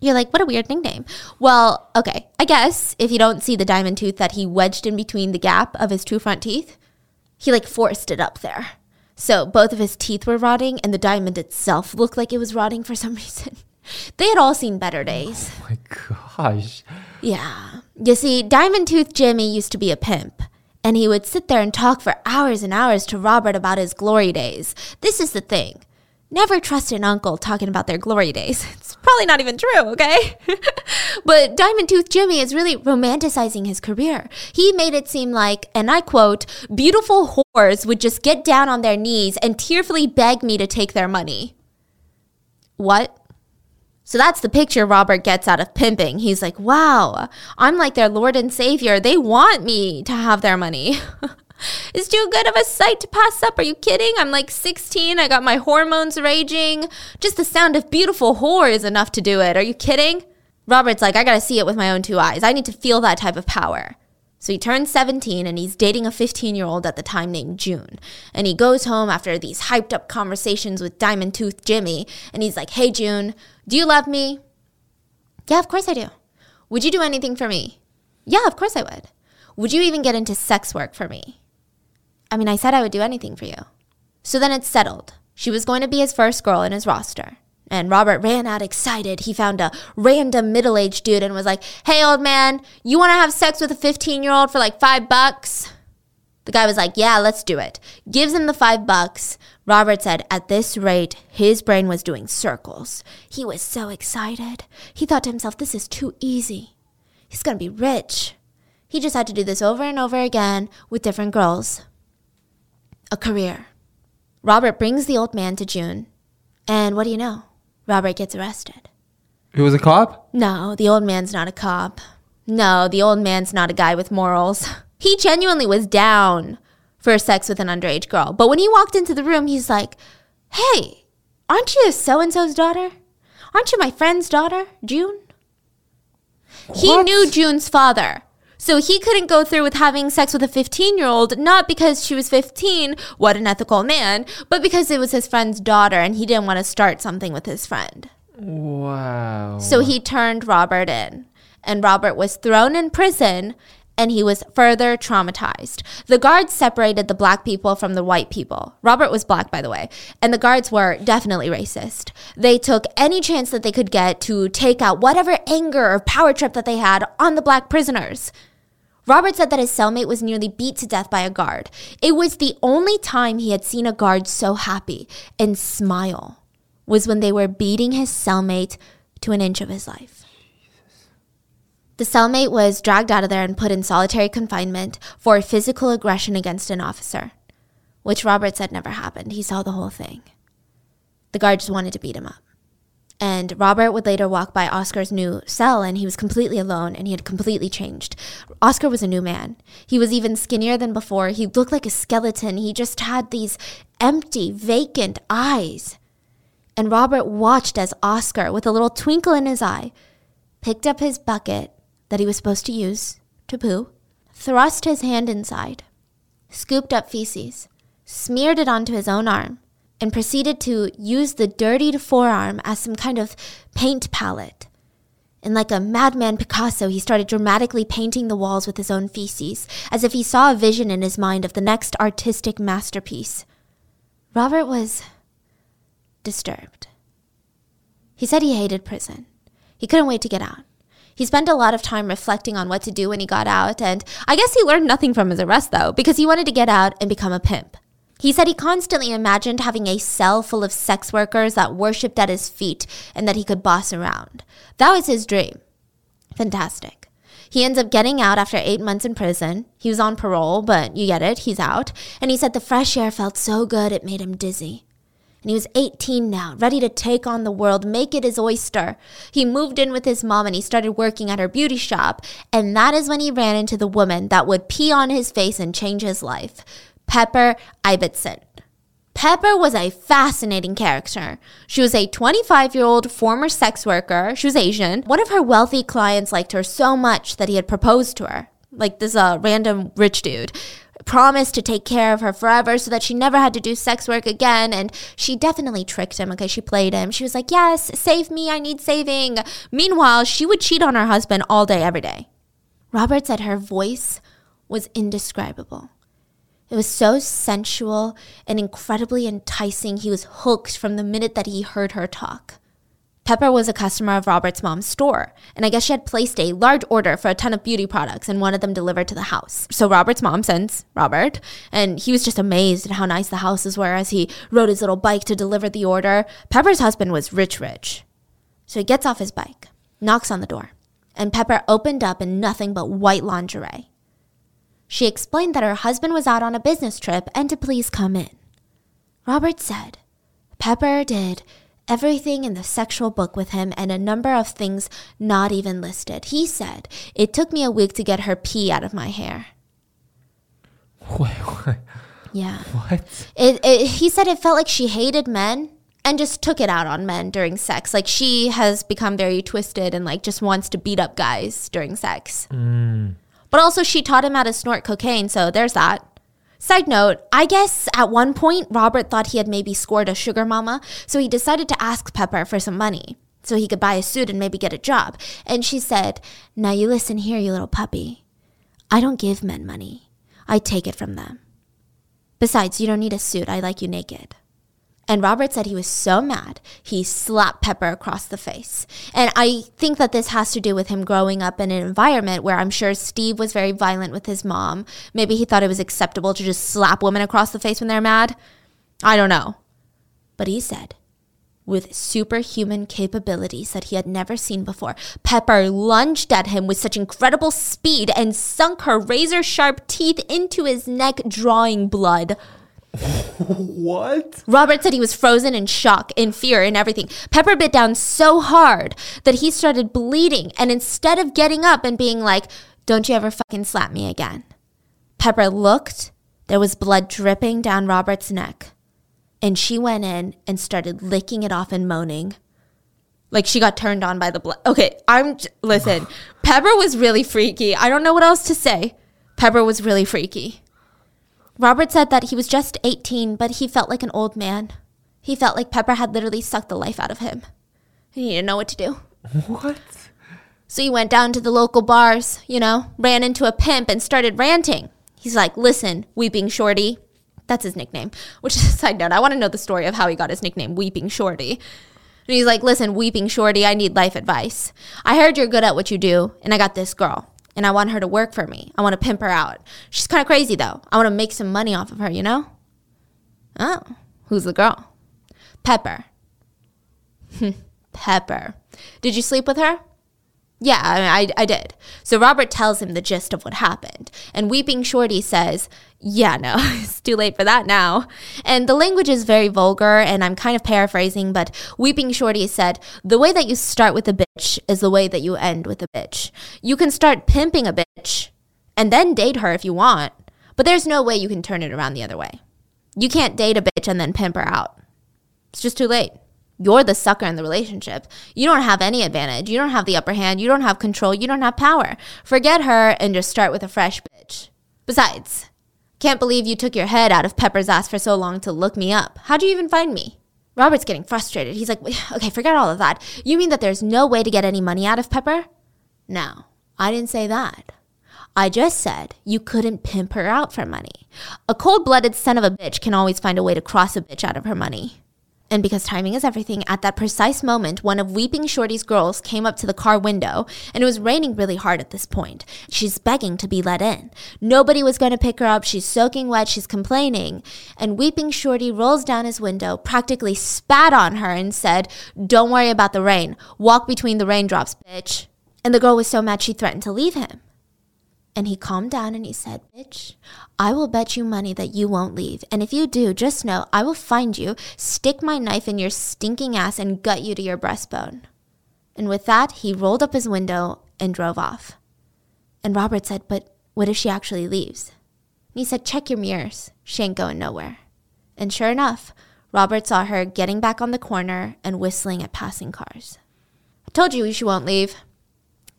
You're like, what a weird nickname. Well, okay, I guess if you don't see the diamond tooth that he wedged in between the gap of his two front teeth, he like forced it up there. So both of his teeth were rotting, and the diamond itself looked like it was rotting for some reason. They had all seen better oh days. Oh my gosh. Yeah. You see, Diamond Tooth Jimmy used to be a pimp, and he would sit there and talk for hours and hours to Robert about his glory days. This is the thing. Never trust an uncle talking about their glory days. It's probably not even true, okay? but Diamond Tooth Jimmy is really romanticizing his career. He made it seem like, and I quote, beautiful whores would just get down on their knees and tearfully beg me to take their money. What? So that's the picture Robert gets out of pimping. He's like, wow, I'm like their Lord and Savior. They want me to have their money. it's too good of a sight to pass up. Are you kidding? I'm like 16. I got my hormones raging. Just the sound of beautiful whore is enough to do it. Are you kidding? Robert's like, I gotta see it with my own two eyes. I need to feel that type of power. So he turns 17 and he's dating a 15 year old at the time named June. And he goes home after these hyped up conversations with Diamond Tooth Jimmy. And he's like, Hey, June, do you love me? Yeah, of course I do. Would you do anything for me? Yeah, of course I would. Would you even get into sex work for me? I mean, I said I would do anything for you. So then it's settled. She was going to be his first girl in his roster. And Robert ran out excited. He found a random middle aged dude and was like, Hey, old man, you want to have sex with a 15 year old for like five bucks? The guy was like, Yeah, let's do it. Gives him the five bucks. Robert said, At this rate, his brain was doing circles. He was so excited. He thought to himself, This is too easy. He's going to be rich. He just had to do this over and over again with different girls. A career. Robert brings the old man to June. And what do you know? Robert gets arrested. He was a cop? No, the old man's not a cop. No, the old man's not a guy with morals. He genuinely was down for sex with an underage girl. But when he walked into the room, he's like, Hey, aren't you so and so's daughter? Aren't you my friend's daughter, June? He knew June's father. So he couldn't go through with having sex with a 15 year old, not because she was 15, what an ethical man, but because it was his friend's daughter and he didn't want to start something with his friend. Wow. So he turned Robert in, and Robert was thrown in prison and he was further traumatized. The guards separated the black people from the white people. Robert was black, by the way, and the guards were definitely racist. They took any chance that they could get to take out whatever anger or power trip that they had on the black prisoners. Robert said that his cellmate was nearly beat to death by a guard. It was the only time he had seen a guard so happy and smile was when they were beating his cellmate to an inch of his life. The cellmate was dragged out of there and put in solitary confinement for physical aggression against an officer, which Robert said never happened. He saw the whole thing. The guard just wanted to beat him up. And Robert would later walk by Oscar's new cell and he was completely alone and he had completely changed. Oscar was a new man. He was even skinnier than before. He looked like a skeleton. He just had these empty, vacant eyes. And Robert watched as Oscar, with a little twinkle in his eye, picked up his bucket that he was supposed to use to poo, thrust his hand inside, scooped up feces, smeared it onto his own arm, and proceeded to use the dirtied forearm as some kind of paint palette. And like a madman Picasso, he started dramatically painting the walls with his own feces, as if he saw a vision in his mind of the next artistic masterpiece. Robert was disturbed. He said he hated prison. He couldn't wait to get out. He spent a lot of time reflecting on what to do when he got out, and I guess he learned nothing from his arrest though, because he wanted to get out and become a pimp. He said he constantly imagined having a cell full of sex workers that worshipped at his feet and that he could boss around. That was his dream. Fantastic. He ends up getting out after eight months in prison. He was on parole, but you get it, he's out. And he said the fresh air felt so good it made him dizzy. And he was 18 now, ready to take on the world, make it his oyster. He moved in with his mom and he started working at her beauty shop. And that is when he ran into the woman that would pee on his face and change his life Pepper Ibbotson. Pepper was a fascinating character. She was a 25 year old former sex worker. She was Asian. One of her wealthy clients liked her so much that he had proposed to her. Like this uh, random rich dude. Promised to take care of her forever so that she never had to do sex work again. And she definitely tricked him. Okay, she played him. She was like, Yes, save me. I need saving. Meanwhile, she would cheat on her husband all day, every day. Robert said her voice was indescribable. It was so sensual and incredibly enticing. He was hooked from the minute that he heard her talk. Pepper was a customer of Robert's mom's store, and I guess she had placed a large order for a ton of beauty products and wanted them delivered to the house. So Robert's mom sends Robert, and he was just amazed at how nice the houses were as he rode his little bike to deliver the order. Pepper's husband was rich, rich. So he gets off his bike, knocks on the door, and Pepper opened up in nothing but white lingerie. She explained that her husband was out on a business trip and to please come in. Robert said Pepper did everything in the sexual book with him and a number of things not even listed. He said, It took me a week to get her pee out of my hair. Wait, wait, Yeah. what? It, it, he said it felt like she hated men and just took it out on men during sex. Like she has become very twisted and like just wants to beat up guys during sex. Mm. But also, she taught him how to snort cocaine, so there's that. Side note, I guess at one point, Robert thought he had maybe scored a sugar mama, so he decided to ask Pepper for some money so he could buy a suit and maybe get a job. And she said, Now you listen here, you little puppy. I don't give men money, I take it from them. Besides, you don't need a suit, I like you naked. And Robert said he was so mad, he slapped Pepper across the face. And I think that this has to do with him growing up in an environment where I'm sure Steve was very violent with his mom. Maybe he thought it was acceptable to just slap women across the face when they're mad. I don't know. But he said, with superhuman capabilities that he had never seen before, Pepper lunged at him with such incredible speed and sunk her razor sharp teeth into his neck, drawing blood. What? Robert said he was frozen in shock, in fear, and everything. Pepper bit down so hard that he started bleeding, and instead of getting up and being like, Don't you ever fucking slap me again, Pepper looked. There was blood dripping down Robert's neck. And she went in and started licking it off and moaning. Like she got turned on by the blood. Okay, I'm. j- Listen, Pepper was really freaky. I don't know what else to say. Pepper was really freaky. Robert said that he was just 18, but he felt like an old man. He felt like Pepper had literally sucked the life out of him. He didn't know what to do. What? So he went down to the local bars, you know, ran into a pimp and started ranting. He's like, listen, Weeping Shorty. That's his nickname. Which is a side note. I want to know the story of how he got his nickname, Weeping Shorty. And he's like, listen, Weeping Shorty, I need life advice. I heard you're good at what you do, and I got this girl, and I want her to work for me. I want to pimp her out. She's kind of crazy, though. I want to make some money off of her, you know? Oh, who's the girl? Pepper. Pepper. Did you sleep with her? Yeah, I, I, I did. So Robert tells him the gist of what happened. And Weeping Shorty says, Yeah, no, it's too late for that now. And the language is very vulgar, and I'm kind of paraphrasing, but Weeping Shorty said, The way that you start with a bitch is the way that you end with a bitch. You can start pimping a bitch and then date her if you want, but there's no way you can turn it around the other way. You can't date a bitch and then pimp her out. It's just too late. You're the sucker in the relationship. You don't have any advantage. You don't have the upper hand. You don't have control. You don't have power. Forget her and just start with a fresh bitch. Besides, can't believe you took your head out of Pepper's ass for so long to look me up. How'd you even find me? Robert's getting frustrated. He's like, okay, forget all of that. You mean that there's no way to get any money out of Pepper? No, I didn't say that. I just said you couldn't pimp her out for money. A cold blooded son of a bitch can always find a way to cross a bitch out of her money. And because timing is everything, at that precise moment, one of Weeping Shorty's girls came up to the car window, and it was raining really hard at this point. She's begging to be let in. Nobody was going to pick her up. She's soaking wet. She's complaining. And Weeping Shorty rolls down his window, practically spat on her, and said, Don't worry about the rain. Walk between the raindrops, bitch. And the girl was so mad she threatened to leave him. And he calmed down and he said, Bitch, I will bet you money that you won't leave. And if you do, just know I will find you, stick my knife in your stinking ass, and gut you to your breastbone. And with that, he rolled up his window and drove off. And Robert said, But what if she actually leaves? And he said, Check your mirrors. She ain't going nowhere. And sure enough, Robert saw her getting back on the corner and whistling at passing cars. I told you she won't leave.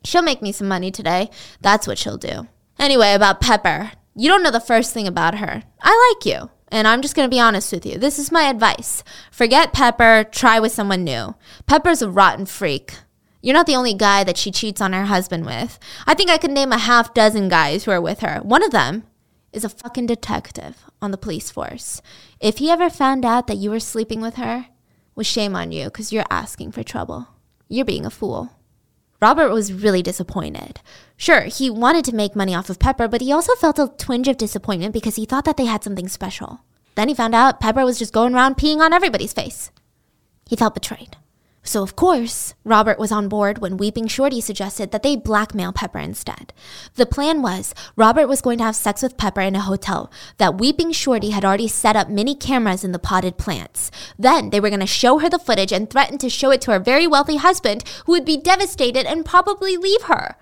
She'll make me some money today. That's what she'll do. Anyway, about Pepper. You don't know the first thing about her. I like you. And I'm just going to be honest with you. This is my advice. Forget Pepper, try with someone new. Pepper's a rotten freak. You're not the only guy that she cheats on her husband with. I think I could name a half dozen guys who are with her. One of them is a fucking detective on the police force. If he ever found out that you were sleeping with her, well, shame on you because you're asking for trouble. You're being a fool. Robert was really disappointed. Sure, he wanted to make money off of Pepper, but he also felt a twinge of disappointment because he thought that they had something special. Then he found out Pepper was just going around peeing on everybody's face. He felt betrayed. So, of course, Robert was on board when Weeping Shorty suggested that they blackmail Pepper instead. The plan was Robert was going to have sex with Pepper in a hotel, that Weeping Shorty had already set up many cameras in the potted plants. Then they were going to show her the footage and threaten to show it to her very wealthy husband, who would be devastated and probably leave her.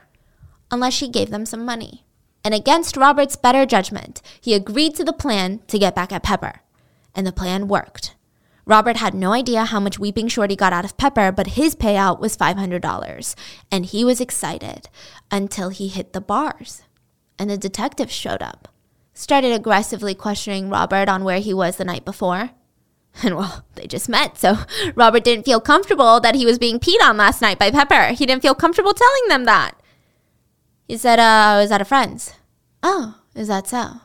Unless she gave them some money. And against Robert's better judgment, he agreed to the plan to get back at Pepper. And the plan worked. Robert had no idea how much Weeping Shorty got out of Pepper, but his payout was $500. And he was excited until he hit the bars. And the detectives showed up, started aggressively questioning Robert on where he was the night before. And well, they just met, so Robert didn't feel comfortable that he was being peed on last night by Pepper. He didn't feel comfortable telling them that. He said, uh, I was at a friend's. Oh, is that so?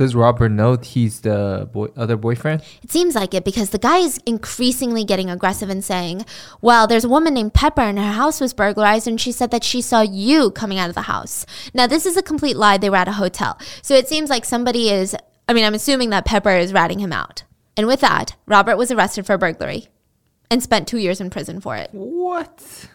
Does Robert know he's the boy, other boyfriend? It seems like it because the guy is increasingly getting aggressive and saying, Well, there's a woman named Pepper and her house was burglarized and she said that she saw you coming out of the house. Now, this is a complete lie. They were at a hotel. So it seems like somebody is, I mean, I'm assuming that Pepper is ratting him out. And with that, Robert was arrested for burglary and spent two years in prison for it. What?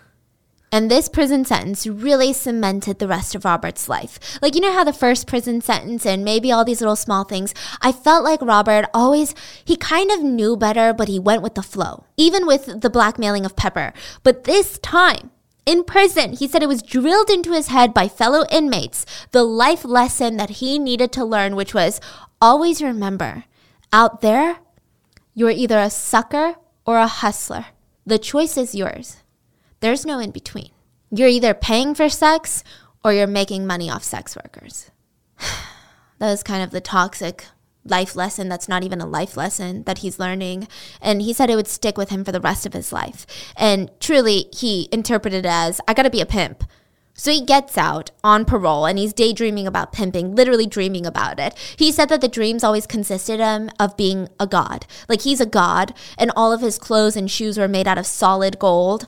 And this prison sentence really cemented the rest of Robert's life. Like, you know how the first prison sentence and maybe all these little small things, I felt like Robert always, he kind of knew better, but he went with the flow, even with the blackmailing of Pepper. But this time, in prison, he said it was drilled into his head by fellow inmates the life lesson that he needed to learn, which was always remember out there, you're either a sucker or a hustler. The choice is yours. There's no in between. You're either paying for sex or you're making money off sex workers. that was kind of the toxic life lesson that's not even a life lesson that he's learning. And he said it would stick with him for the rest of his life. And truly, he interpreted it as I gotta be a pimp. So he gets out on parole and he's daydreaming about pimping, literally dreaming about it. He said that the dreams always consisted him of being a god. Like he's a god and all of his clothes and shoes were made out of solid gold,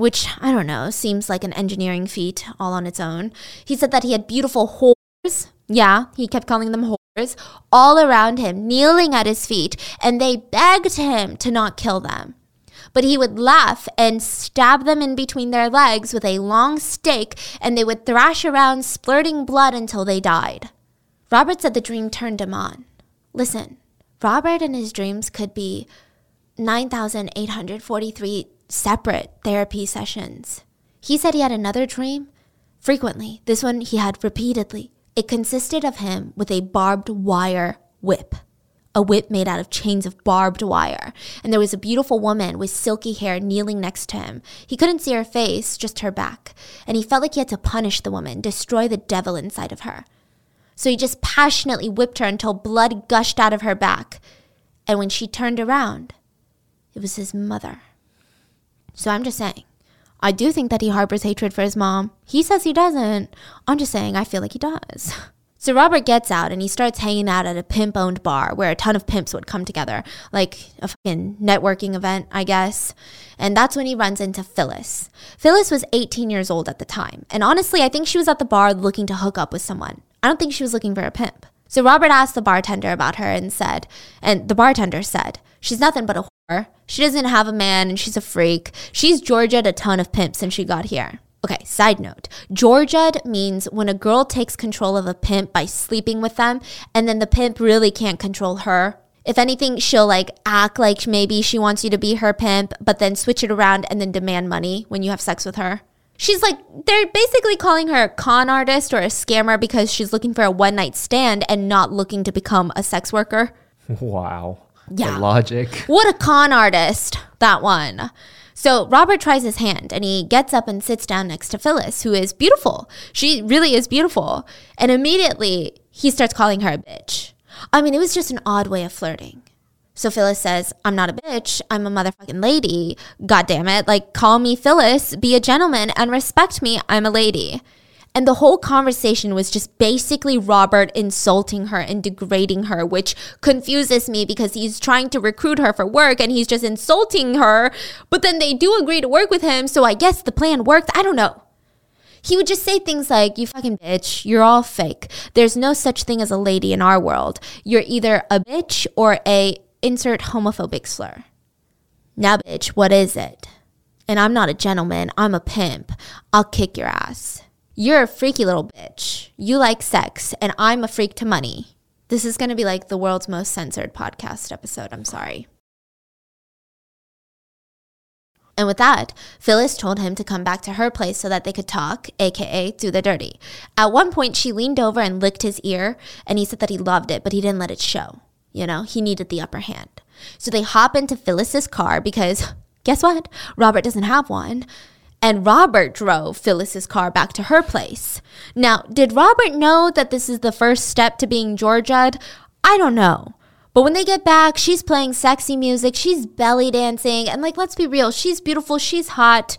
which I don't know, seems like an engineering feat all on its own. He said that he had beautiful whores. Yeah, he kept calling them whores all around him, kneeling at his feet, and they begged him to not kill them but he would laugh and stab them in between their legs with a long stake, and they would thrash around, splurting blood until they died. Robert said the dream turned him on. Listen, Robert and his dreams could be 9,843 separate therapy sessions. He said he had another dream frequently. This one he had repeatedly. It consisted of him with a barbed wire whip a whip made out of chains of barbed wire. And there was a beautiful woman with silky hair kneeling next to him. He couldn't see her face, just her back. And he felt like he had to punish the woman, destroy the devil inside of her. So he just passionately whipped her until blood gushed out of her back. And when she turned around, it was his mother. So I'm just saying, I do think that he harbors hatred for his mom. He says he doesn't. I'm just saying, I feel like he does. So Robert gets out and he starts hanging out at a pimp owned bar where a ton of pimps would come together, like a fucking networking event, I guess. And that's when he runs into Phyllis. Phyllis was 18 years old at the time. And honestly, I think she was at the bar looking to hook up with someone. I don't think she was looking for a pimp. So Robert asked the bartender about her and said, and the bartender said, she's nothing but a. She doesn't have a man and she's a freak. She's Georgia'd a ton of pimps since she got here. Okay, side note. Georgia'd means when a girl takes control of a pimp by sleeping with them, and then the pimp really can't control her. If anything, she'll like act like maybe she wants you to be her pimp, but then switch it around and then demand money when you have sex with her. She's like, they're basically calling her a con artist or a scammer because she's looking for a one night stand and not looking to become a sex worker. Wow. Yeah. The logic. What a con artist, that one. So Robert tries his hand and he gets up and sits down next to Phyllis, who is beautiful. She really is beautiful. And immediately he starts calling her a bitch. I mean, it was just an odd way of flirting. So Phyllis says, I'm not a bitch. I'm a motherfucking lady. God damn it. Like, call me Phyllis, be a gentleman, and respect me. I'm a lady. And the whole conversation was just basically Robert insulting her and degrading her, which confuses me because he's trying to recruit her for work and he's just insulting her. But then they do agree to work with him, so I guess the plan worked. I don't know. He would just say things like, You fucking bitch, you're all fake. There's no such thing as a lady in our world. You're either a bitch or a insert homophobic slur. Now, bitch, what is it? and I'm not a gentleman, I'm a pimp, I'll kick your ass. You're a freaky little bitch. You like sex, and I'm a freak to money. This is going to be like the world's most censored podcast episode. I'm sorry. And with that, Phyllis told him to come back to her place so that they could talk, aka do the dirty. At one point, she leaned over and licked his ear, and he said that he loved it, but he didn't let it show. You know, he needed the upper hand. So they hop into Phyllis's car because guess what? Robert doesn't have one. And Robert drove Phyllis's car back to her place. Now, did Robert know that this is the first step to being Georgia'd? I don't know. But when they get back, she's playing sexy music, she's belly dancing, and like, let's be real, she's beautiful, she's hot.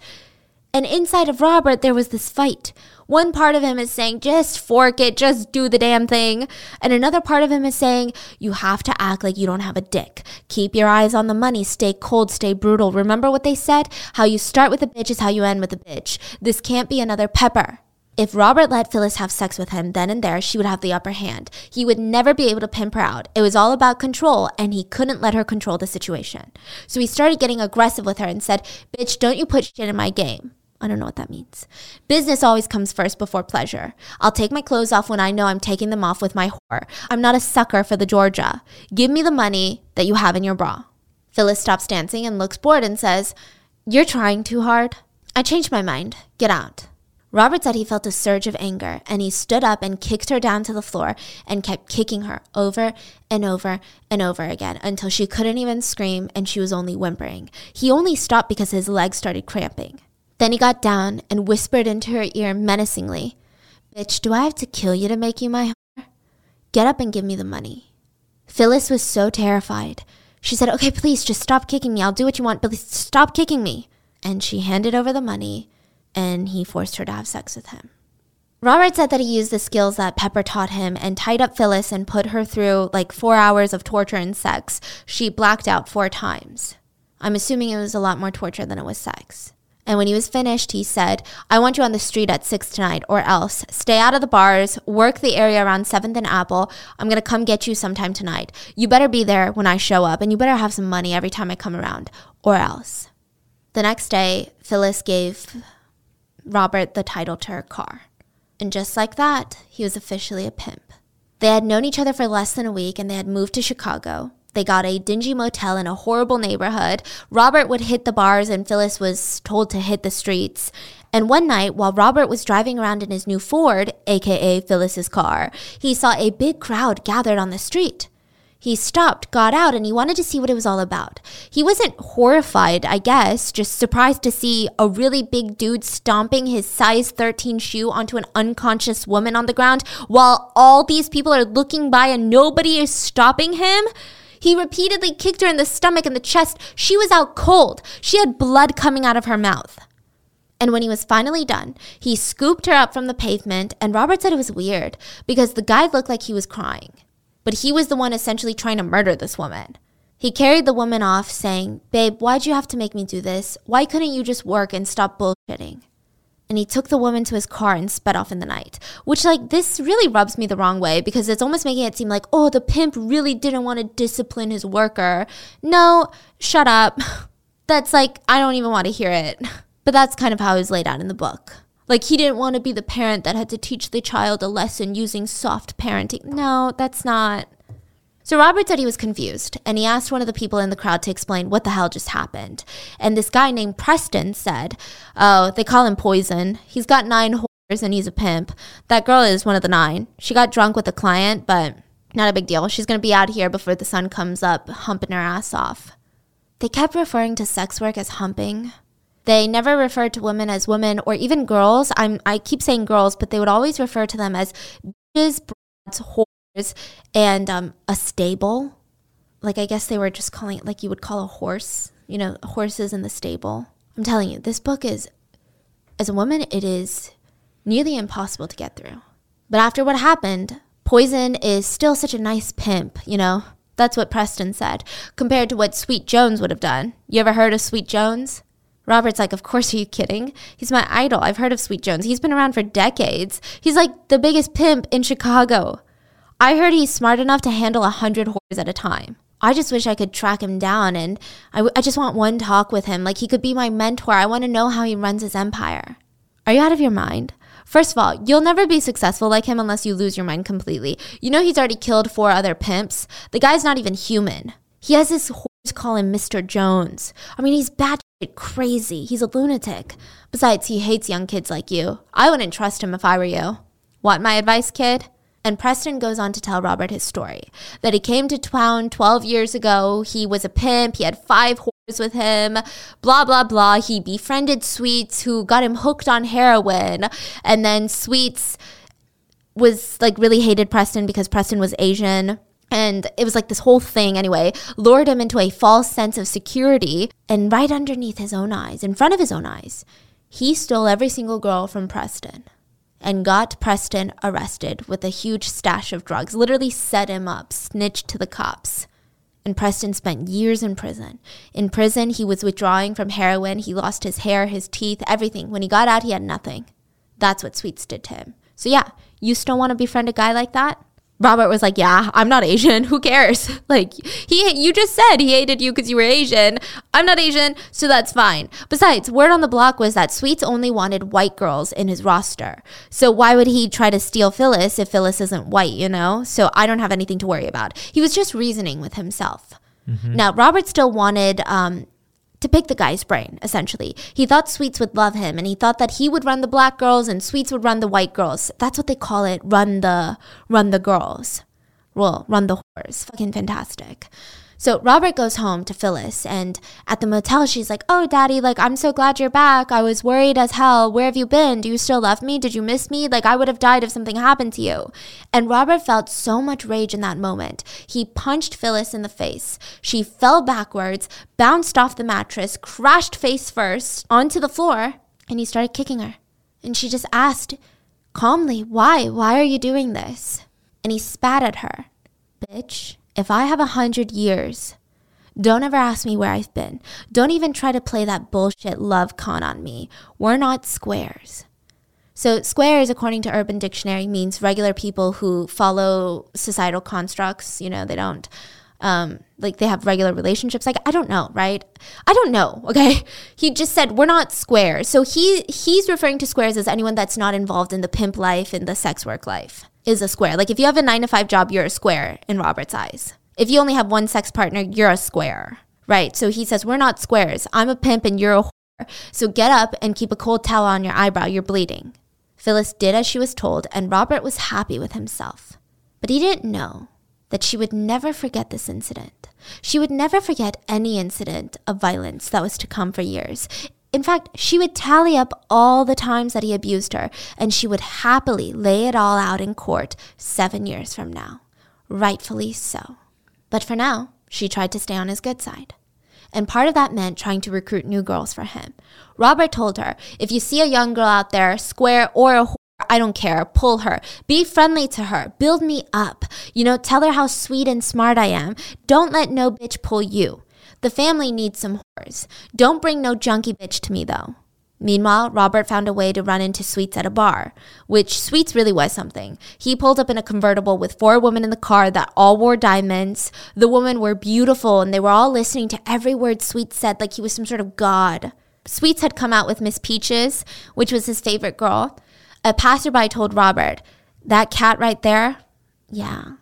And inside of Robert, there was this fight. One part of him is saying, just fork it, just do the damn thing. And another part of him is saying, you have to act like you don't have a dick. Keep your eyes on the money, stay cold, stay brutal. Remember what they said? How you start with a bitch is how you end with a bitch. This can't be another pepper. If Robert let Phyllis have sex with him then and there, she would have the upper hand. He would never be able to pimp her out. It was all about control, and he couldn't let her control the situation. So he started getting aggressive with her and said, Bitch, don't you put shit in my game. I don't know what that means. Business always comes first before pleasure. I'll take my clothes off when I know I'm taking them off with my whore. I'm not a sucker for the Georgia. Give me the money that you have in your bra. Phyllis stops dancing and looks bored and says, You're trying too hard. I changed my mind. Get out. Robert said he felt a surge of anger and he stood up and kicked her down to the floor and kept kicking her over and over and over again until she couldn't even scream and she was only whimpering. He only stopped because his legs started cramping. Then he got down and whispered into her ear menacingly, Bitch, do I have to kill you to make you my whore? Get up and give me the money. Phyllis was so terrified. She said, Okay, please just stop kicking me. I'll do what you want, but stop kicking me. And she handed over the money and he forced her to have sex with him. Robert said that he used the skills that Pepper taught him and tied up Phyllis and put her through like four hours of torture and sex. She blacked out four times. I'm assuming it was a lot more torture than it was sex. And when he was finished, he said, I want you on the street at 6 tonight, or else stay out of the bars, work the area around 7th and Apple. I'm going to come get you sometime tonight. You better be there when I show up, and you better have some money every time I come around, or else. The next day, Phyllis gave Robert the title to her car. And just like that, he was officially a pimp. They had known each other for less than a week and they had moved to Chicago. They got a dingy motel in a horrible neighborhood. Robert would hit the bars and Phyllis was told to hit the streets. And one night, while Robert was driving around in his new Ford, aka Phyllis's car, he saw a big crowd gathered on the street. He stopped, got out, and he wanted to see what it was all about. He wasn't horrified, I guess, just surprised to see a really big dude stomping his size 13 shoe onto an unconscious woman on the ground while all these people are looking by and nobody is stopping him. He repeatedly kicked her in the stomach and the chest. She was out cold. She had blood coming out of her mouth. And when he was finally done, he scooped her up from the pavement, and Robert said it was weird because the guy looked like he was crying but he was the one essentially trying to murder this woman. He carried the woman off, saying, Babe, why'd you have to make me do this? Why couldn't you just work and stop bullshitting? And he took the woman to his car and sped off in the night. Which, like, this really rubs me the wrong way because it's almost making it seem like, oh, the pimp really didn't want to discipline his worker. No, shut up. That's like, I don't even want to hear it. But that's kind of how was laid out in the book. Like he didn't want to be the parent that had to teach the child a lesson using soft parenting. No, that's not. So Robert said he was confused and he asked one of the people in the crowd to explain what the hell just happened. And this guy named Preston said, Oh, they call him Poison. He's got nine whores and he's a pimp. That girl is one of the nine. She got drunk with a client, but not a big deal. She's going to be out here before the sun comes up, humping her ass off. They kept referring to sex work as humping, they never referred to women as women or even girls. I'm I keep saying girls, but they would always refer to them as bitches, brats, whores, and um, a stable. Like I guess they were just calling it like you would call a horse, you know, horses in the stable. I'm telling you, this book is, as a woman, it is nearly impossible to get through. But after what happened, Poison is still such a nice pimp, you know? That's what Preston said, compared to what Sweet Jones would have done. You ever heard of Sweet Jones? Robert's like, Of course, are you kidding? He's my idol. I've heard of Sweet Jones. He's been around for decades. He's like the biggest pimp in Chicago. I heard he's smart enough to handle a hundred whores at a time. I just wish I could track him down and I, w- I just want one talk with him. Like he could be my mentor. I want to know how he runs his empire. Are you out of your mind? First of all, you'll never be successful like him unless you lose your mind completely. You know he's already killed four other pimps. The guy's not even human. He has this horse call him Mr. Jones. I mean, he's batshit crazy. He's a lunatic. Besides, he hates young kids like you. I wouldn't trust him if I were you. Want my advice, kid? And Preston goes on to tell Robert his story that he came to town 12 years ago. He was a pimp. He had five horses with him, blah, blah, blah. He befriended Sweets, who got him hooked on heroin. And then Sweets was like really hated Preston because Preston was Asian. And it was like this whole thing, anyway, lured him into a false sense of security. And right underneath his own eyes, in front of his own eyes, he stole every single girl from Preston and got Preston arrested with a huge stash of drugs, literally set him up, snitched to the cops. And Preston spent years in prison. In prison, he was withdrawing from heroin. He lost his hair, his teeth, everything. When he got out, he had nothing. That's what Sweets did to him. So, yeah, you still want to befriend a guy like that? Robert was like, "Yeah, I'm not Asian. Who cares? Like he you just said he hated you cuz you were Asian. I'm not Asian, so that's fine. Besides, word on the block was that Sweets only wanted white girls in his roster. So why would he try to steal Phyllis if Phyllis isn't white, you know? So I don't have anything to worry about. He was just reasoning with himself. Now, Robert still wanted um, to pick the guy's brain, essentially. He thought Sweets would love him and he thought that he would run the black girls and Sweets would run the white girls. That's what they call it, run the run the girls. Well, run the whores. Fucking fantastic. So Robert goes home to Phyllis and at the motel she's like, "Oh, daddy, like I'm so glad you're back. I was worried as hell. Where have you been? Do you still love me? Did you miss me? Like I would have died if something happened to you." And Robert felt so much rage in that moment. He punched Phyllis in the face. She fell backwards, bounced off the mattress, crashed face first onto the floor, and he started kicking her. And she just asked calmly, "Why? Why are you doing this?" And he spat at her. Bitch, if I have a hundred years, don't ever ask me where I've been. Don't even try to play that bullshit love con on me. We're not squares. So, squares, according to Urban Dictionary, means regular people who follow societal constructs. You know, they don't, um, like, they have regular relationships. Like, I don't know, right? I don't know. Okay, he just said we're not squares. So he he's referring to squares as anyone that's not involved in the pimp life and the sex work life is a square. Like, if you have a nine to five job, you're a square in Robert's eyes. If you only have one sex partner, you're a square, right? So he says we're not squares. I'm a pimp and you're a whore. So get up and keep a cold towel on your eyebrow. You're bleeding. Phyllis did as she was told, and Robert was happy with himself. But he didn't know that she would never forget this incident. She would never forget any incident of violence that was to come for years. In fact, she would tally up all the times that he abused her, and she would happily lay it all out in court seven years from now. Rightfully so. But for now, she tried to stay on his good side. And part of that meant trying to recruit new girls for him. Robert told her, if you see a young girl out there, square or a whore, I don't care, pull her. Be friendly to her. Build me up. You know, tell her how sweet and smart I am. Don't let no bitch pull you. The family needs some whores. Don't bring no junkie bitch to me, though. Meanwhile, Robert found a way to run into Sweets at a bar, which Sweets really was something. He pulled up in a convertible with four women in the car that all wore diamonds. The women were beautiful and they were all listening to every word Sweets said like he was some sort of god. Sweets had come out with Miss Peaches, which was his favorite girl. A passerby told Robert, That cat right there? Yeah.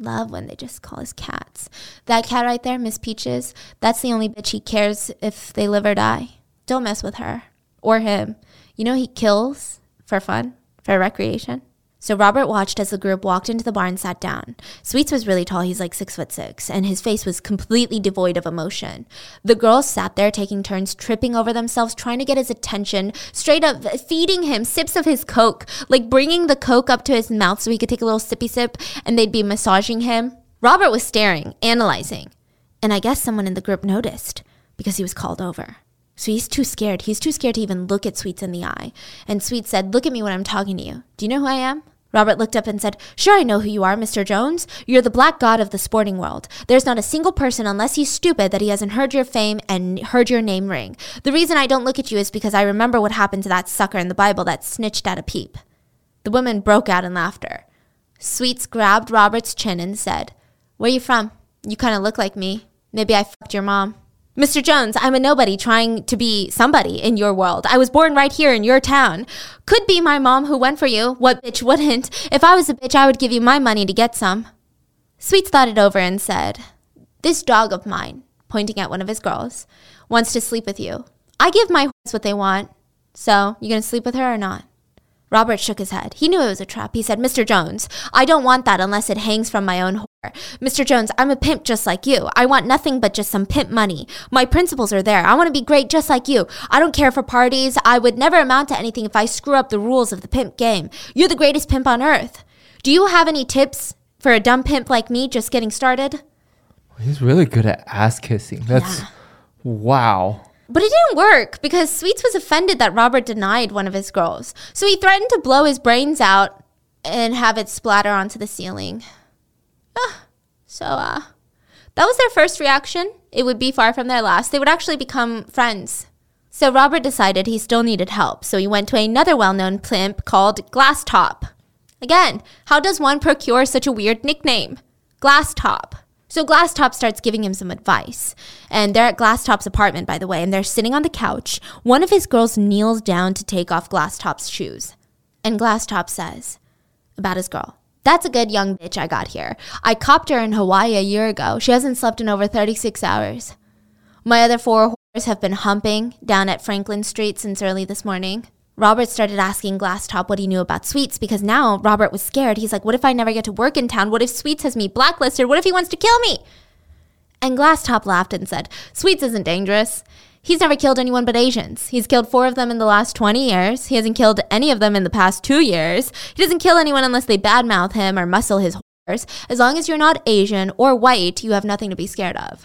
Love when they just call us cats. That cat right there, Miss Peaches, that's the only bitch he cares if they live or die. Don't mess with her or him. You know, he kills for fun, for recreation. So Robert watched as the group walked into the bar and sat down. Sweets was really tall, he's like six foot six, and his face was completely devoid of emotion. The girls sat there taking turns tripping over themselves, trying to get his attention, straight up feeding him sips of his Coke, like bringing the Coke up to his mouth so he could take a little sippy sip, and they'd be massaging him. Robert was staring, analyzing, and I guess someone in the group noticed because he was called over. So he's too scared. He's too scared to even look at Sweets in the eye. And Sweets said, Look at me when I'm talking to you. Do you know who I am? Robert looked up and said, Sure, I know who you are, Mr. Jones. You're the black god of the sporting world. There's not a single person, unless he's stupid, that he hasn't heard your fame and heard your name ring. The reason I don't look at you is because I remember what happened to that sucker in the Bible that snitched at a peep. The women broke out in laughter. Sweets grabbed Robert's chin and said, Where you from? You kind of look like me. Maybe I fucked your mom. Mr. Jones, I'm a nobody trying to be somebody in your world. I was born right here in your town. Could be my mom who went for you. What bitch wouldn't? If I was a bitch, I would give you my money to get some. Sweets thought it over and said, This dog of mine, pointing at one of his girls, wants to sleep with you. I give my horse what they want. So, you gonna sleep with her or not? Robert shook his head. He knew it was a trap. He said, Mr. Jones, I don't want that unless it hangs from my own whore. Mr. Jones, I'm a pimp just like you. I want nothing but just some pimp money. My principles are there. I want to be great just like you. I don't care for parties. I would never amount to anything if I screw up the rules of the pimp game. You're the greatest pimp on earth. Do you have any tips for a dumb pimp like me just getting started? He's really good at ass kissing. That's Yeah. wow. But it didn't work because Sweets was offended that Robert denied one of his girls. So he threatened to blow his brains out and have it splatter onto the ceiling. Ah, so, uh, that was their first reaction. It would be far from their last. They would actually become friends. So Robert decided he still needed help. So he went to another well known pimp called Glass Top. Again, how does one procure such a weird nickname? Glass Top. So Glass Top starts giving him some advice. And they're at Glass Top's apartment, by the way, and they're sitting on the couch. One of his girls kneels down to take off Glass Top's shoes. And Glass Top says about his girl, That's a good young bitch I got here. I copped her in Hawaii a year ago. She hasn't slept in over 36 hours. My other four whores have been humping down at Franklin Street since early this morning. Robert started asking Glasstop what he knew about Sweets because now Robert was scared. He's like, What if I never get to work in town? What if Sweets has me blacklisted? What if he wants to kill me? And Glasstop laughed and said, Sweets isn't dangerous. He's never killed anyone but Asians. He's killed four of them in the last 20 years. He hasn't killed any of them in the past two years. He doesn't kill anyone unless they badmouth him or muscle his horse. As long as you're not Asian or white, you have nothing to be scared of.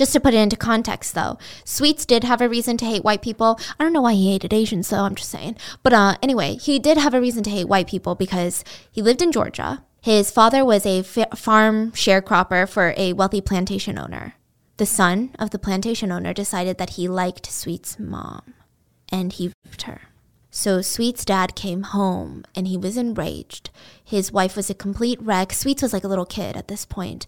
Just to put it into context, though, Sweets did have a reason to hate white people. I don't know why he hated Asians, though, I'm just saying. But uh, anyway, he did have a reason to hate white people because he lived in Georgia. His father was a farm sharecropper for a wealthy plantation owner. The son of the plantation owner decided that he liked Sweet's mom, and he raped her. So Sweet's dad came home and he was enraged. His wife was a complete wreck. Sweets was like a little kid at this point.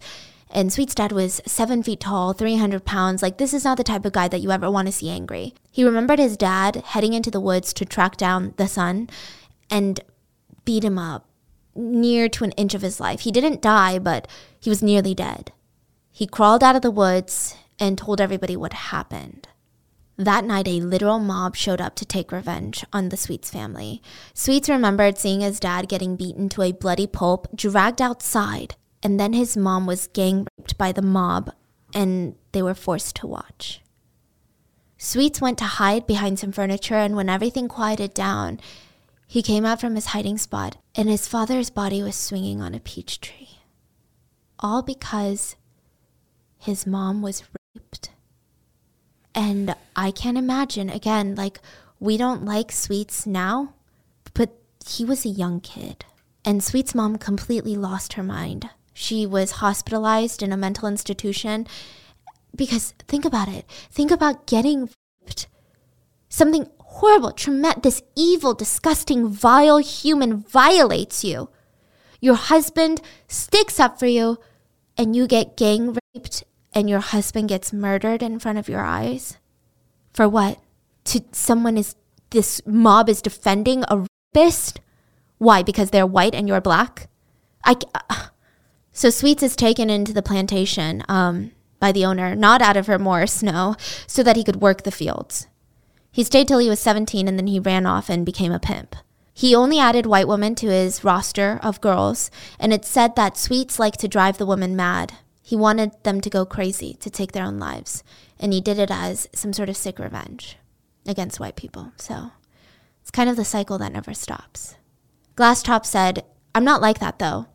And Sweet's dad was seven feet tall, 300 pounds. Like, this is not the type of guy that you ever want to see angry. He remembered his dad heading into the woods to track down the son and beat him up near to an inch of his life. He didn't die, but he was nearly dead. He crawled out of the woods and told everybody what happened. That night, a literal mob showed up to take revenge on the Sweets family. Sweets remembered seeing his dad getting beaten to a bloody pulp, dragged outside, and then his mom was gang raped by the mob, and they were forced to watch. Sweets went to hide behind some furniture, and when everything quieted down, he came out from his hiding spot, and his father's body was swinging on a peach tree. All because his mom was raped. And I can't imagine, again, like, we don't like Sweets now, but he was a young kid. And Sweet's mom completely lost her mind. She was hospitalized in a mental institution because think about it. Think about getting raped. Something horrible, traumatic, this evil, disgusting, vile human violates you. Your husband sticks up for you, and you get gang raped, and your husband gets murdered in front of your eyes. For what? To someone is this mob is defending a rapist? Why? Because they're white and you're black? I. Uh, so Sweets is taken into the plantation um, by the owner, not out of remorse, no, so that he could work the fields. He stayed till he was 17 and then he ran off and became a pimp. He only added white women to his roster of girls, and it's said that Sweets liked to drive the women mad. He wanted them to go crazy, to take their own lives, and he did it as some sort of sick revenge against white people. So it's kind of the cycle that never stops. Glasstop said, I'm not like that though.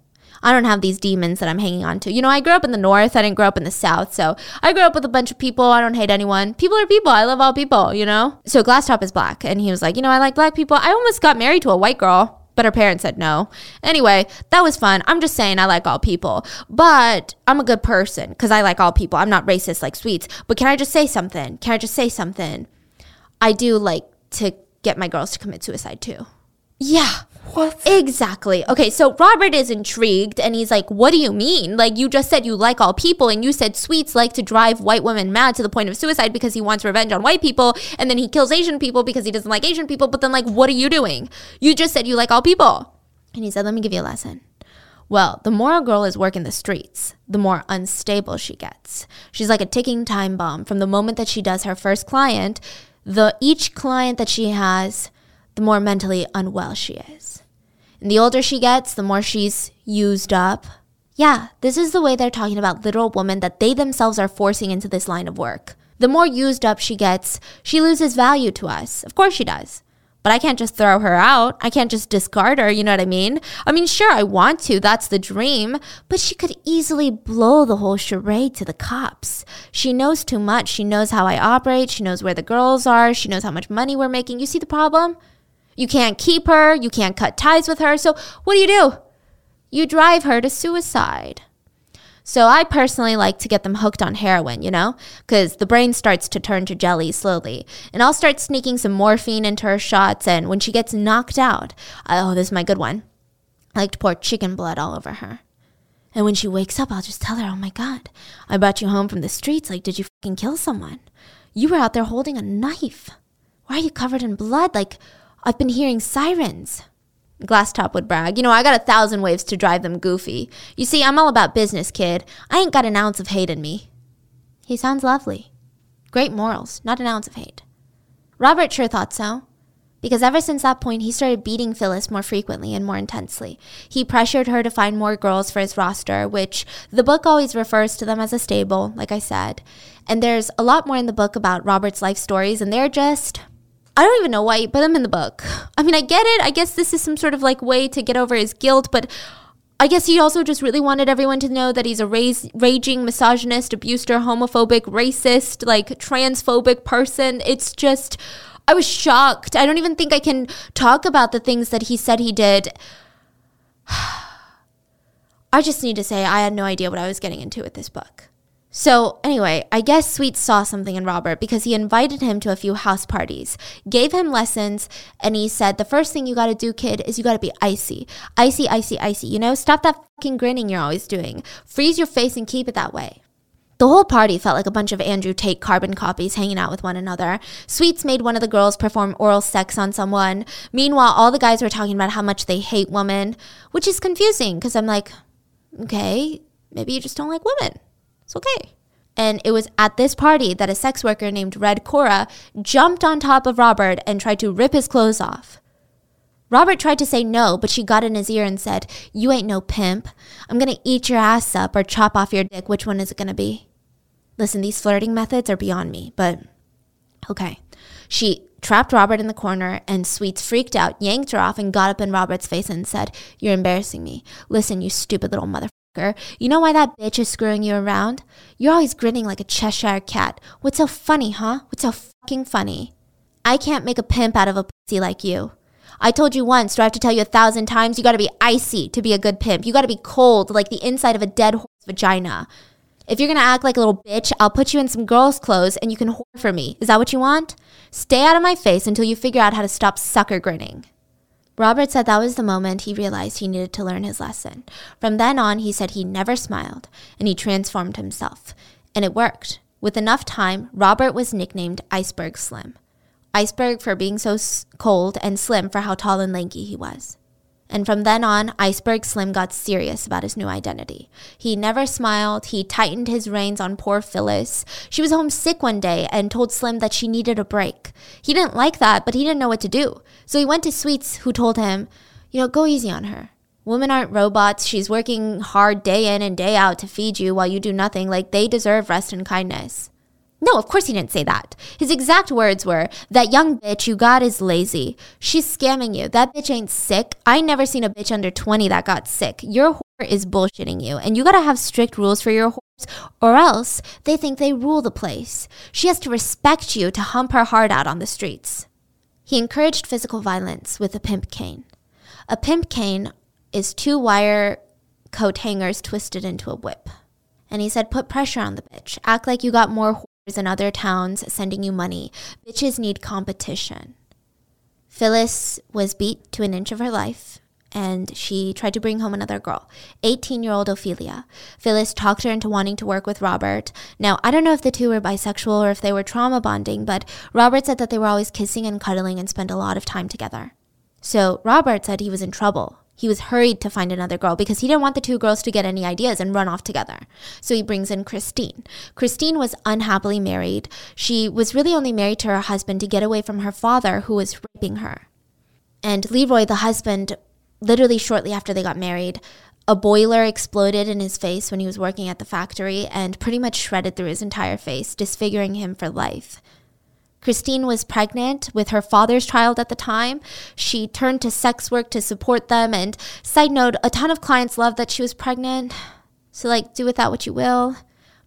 I don't have these demons that I'm hanging on to. You know, I grew up in the north. I didn't grow up in the south. So I grew up with a bunch of people. I don't hate anyone. People are people. I love all people, you know? So Glasstop is black. And he was like, you know, I like black people. I almost got married to a white girl, but her parents said no. Anyway, that was fun. I'm just saying I like all people. But I'm a good person because I like all people. I'm not racist like Sweets. But can I just say something? Can I just say something? I do like to get my girls to commit suicide too. Yeah. What? Exactly. Okay, so Robert is intrigued and he's like, What do you mean? Like, you just said you like all people, and you said Sweets like to drive white women mad to the point of suicide because he wants revenge on white people, and then he kills Asian people because he doesn't like Asian people. But then, like, what are you doing? You just said you like all people. And he said, Let me give you a lesson. Well, the more a girl is working the streets, the more unstable she gets. She's like a ticking time bomb. From the moment that she does her first client, the each client that she has, the more mentally unwell she is. And the older she gets, the more she's used up. Yeah, this is the way they're talking about literal women that they themselves are forcing into this line of work. The more used up she gets, she loses value to us. Of course she does. But I can't just throw her out. I can't just discard her, you know what I mean? I mean, sure, I want to, that's the dream, but she could easily blow the whole charade to the cops. She knows too much. She knows how I operate. She knows where the girls are. She knows how much money we're making. You see the problem? You can't keep her. You can't cut ties with her. So what do you do? You drive her to suicide. So I personally like to get them hooked on heroin, you know, because the brain starts to turn to jelly slowly. And I'll start sneaking some morphine into her shots. And when she gets knocked out, oh, this is my good one. I like to pour chicken blood all over her. And when she wakes up, I'll just tell her, oh my God, I brought you home from the streets. Like, did you fucking kill someone? You were out there holding a knife. Why are you covered in blood? Like, I've been hearing sirens. Glasstop would brag. You know, I got a thousand waves to drive them goofy. You see, I'm all about business, kid. I ain't got an ounce of hate in me. He sounds lovely. Great morals, not an ounce of hate. Robert sure thought so. Because ever since that point, he started beating Phyllis more frequently and more intensely. He pressured her to find more girls for his roster, which the book always refers to them as a stable, like I said. And there's a lot more in the book about Robert's life stories, and they're just I don't even know why he put him in the book. I mean, I get it. I guess this is some sort of like way to get over his guilt, but I guess he also just really wanted everyone to know that he's a raging misogynist, abuser, homophobic, racist, like transphobic person. It's just, I was shocked. I don't even think I can talk about the things that he said he did. I just need to say I had no idea what I was getting into with this book. So, anyway, I guess Sweet saw something in Robert because he invited him to a few house parties, gave him lessons, and he said, The first thing you gotta do, kid, is you gotta be icy. Icy, icy, icy. You know, stop that fucking grinning you're always doing. Freeze your face and keep it that way. The whole party felt like a bunch of Andrew Tate carbon copies hanging out with one another. Sweets made one of the girls perform oral sex on someone. Meanwhile, all the guys were talking about how much they hate women, which is confusing because I'm like, okay, maybe you just don't like women. It's okay. And it was at this party that a sex worker named Red Cora jumped on top of Robert and tried to rip his clothes off. Robert tried to say no, but she got in his ear and said, You ain't no pimp. I'm gonna eat your ass up or chop off your dick. Which one is it gonna be? Listen, these flirting methods are beyond me, but okay. She trapped Robert in the corner, and Sweets freaked out, yanked her off, and got up in Robert's face and said, You're embarrassing me. Listen, you stupid little mother. You know why that bitch is screwing you around? You're always grinning like a Cheshire cat. What's so funny, huh? What's so fucking funny? I can't make a pimp out of a pussy like you. I told you once, do I have to tell you a thousand times? You gotta be icy to be a good pimp. You gotta be cold like the inside of a dead horse vagina. If you're gonna act like a little bitch, I'll put you in some girl's clothes and you can whore for me. Is that what you want? Stay out of my face until you figure out how to stop sucker grinning. Robert said that was the moment he realized he needed to learn his lesson. From then on, he said he never smiled and he transformed himself. And it worked. With enough time, Robert was nicknamed Iceberg Slim. Iceberg for being so cold and slim for how tall and lanky he was. And from then on, Iceberg Slim got serious about his new identity. He never smiled. He tightened his reins on poor Phyllis. She was homesick one day and told Slim that she needed a break. He didn't like that, but he didn't know what to do. So he went to Sweets, who told him, you know, go easy on her. Women aren't robots. She's working hard day in and day out to feed you while you do nothing. Like, they deserve rest and kindness. No, of course he didn't say that. His exact words were, That young bitch you got is lazy. She's scamming you. That bitch ain't sick. I never seen a bitch under 20 that got sick. Your whore is bullshitting you, and you gotta have strict rules for your whores, or else they think they rule the place. She has to respect you to hump her heart out on the streets. He encouraged physical violence with a pimp cane. A pimp cane is two wire coat hangers twisted into a whip. And he said, put pressure on the bitch. Act like you got more in other towns sending you money. Bitches need competition. Phyllis was beat to an inch of her life and she tried to bring home another girl, 18 year old Ophelia. Phyllis talked her into wanting to work with Robert. Now, I don't know if the two were bisexual or if they were trauma bonding, but Robert said that they were always kissing and cuddling and spent a lot of time together. So Robert said he was in trouble. He was hurried to find another girl because he didn't want the two girls to get any ideas and run off together. So he brings in Christine. Christine was unhappily married. She was really only married to her husband to get away from her father, who was raping her. And Leroy, the husband, literally shortly after they got married, a boiler exploded in his face when he was working at the factory and pretty much shredded through his entire face, disfiguring him for life. Christine was pregnant with her father's child at the time. She turned to sex work to support them. And side note, a ton of clients loved that she was pregnant. So, like, do with that what you will.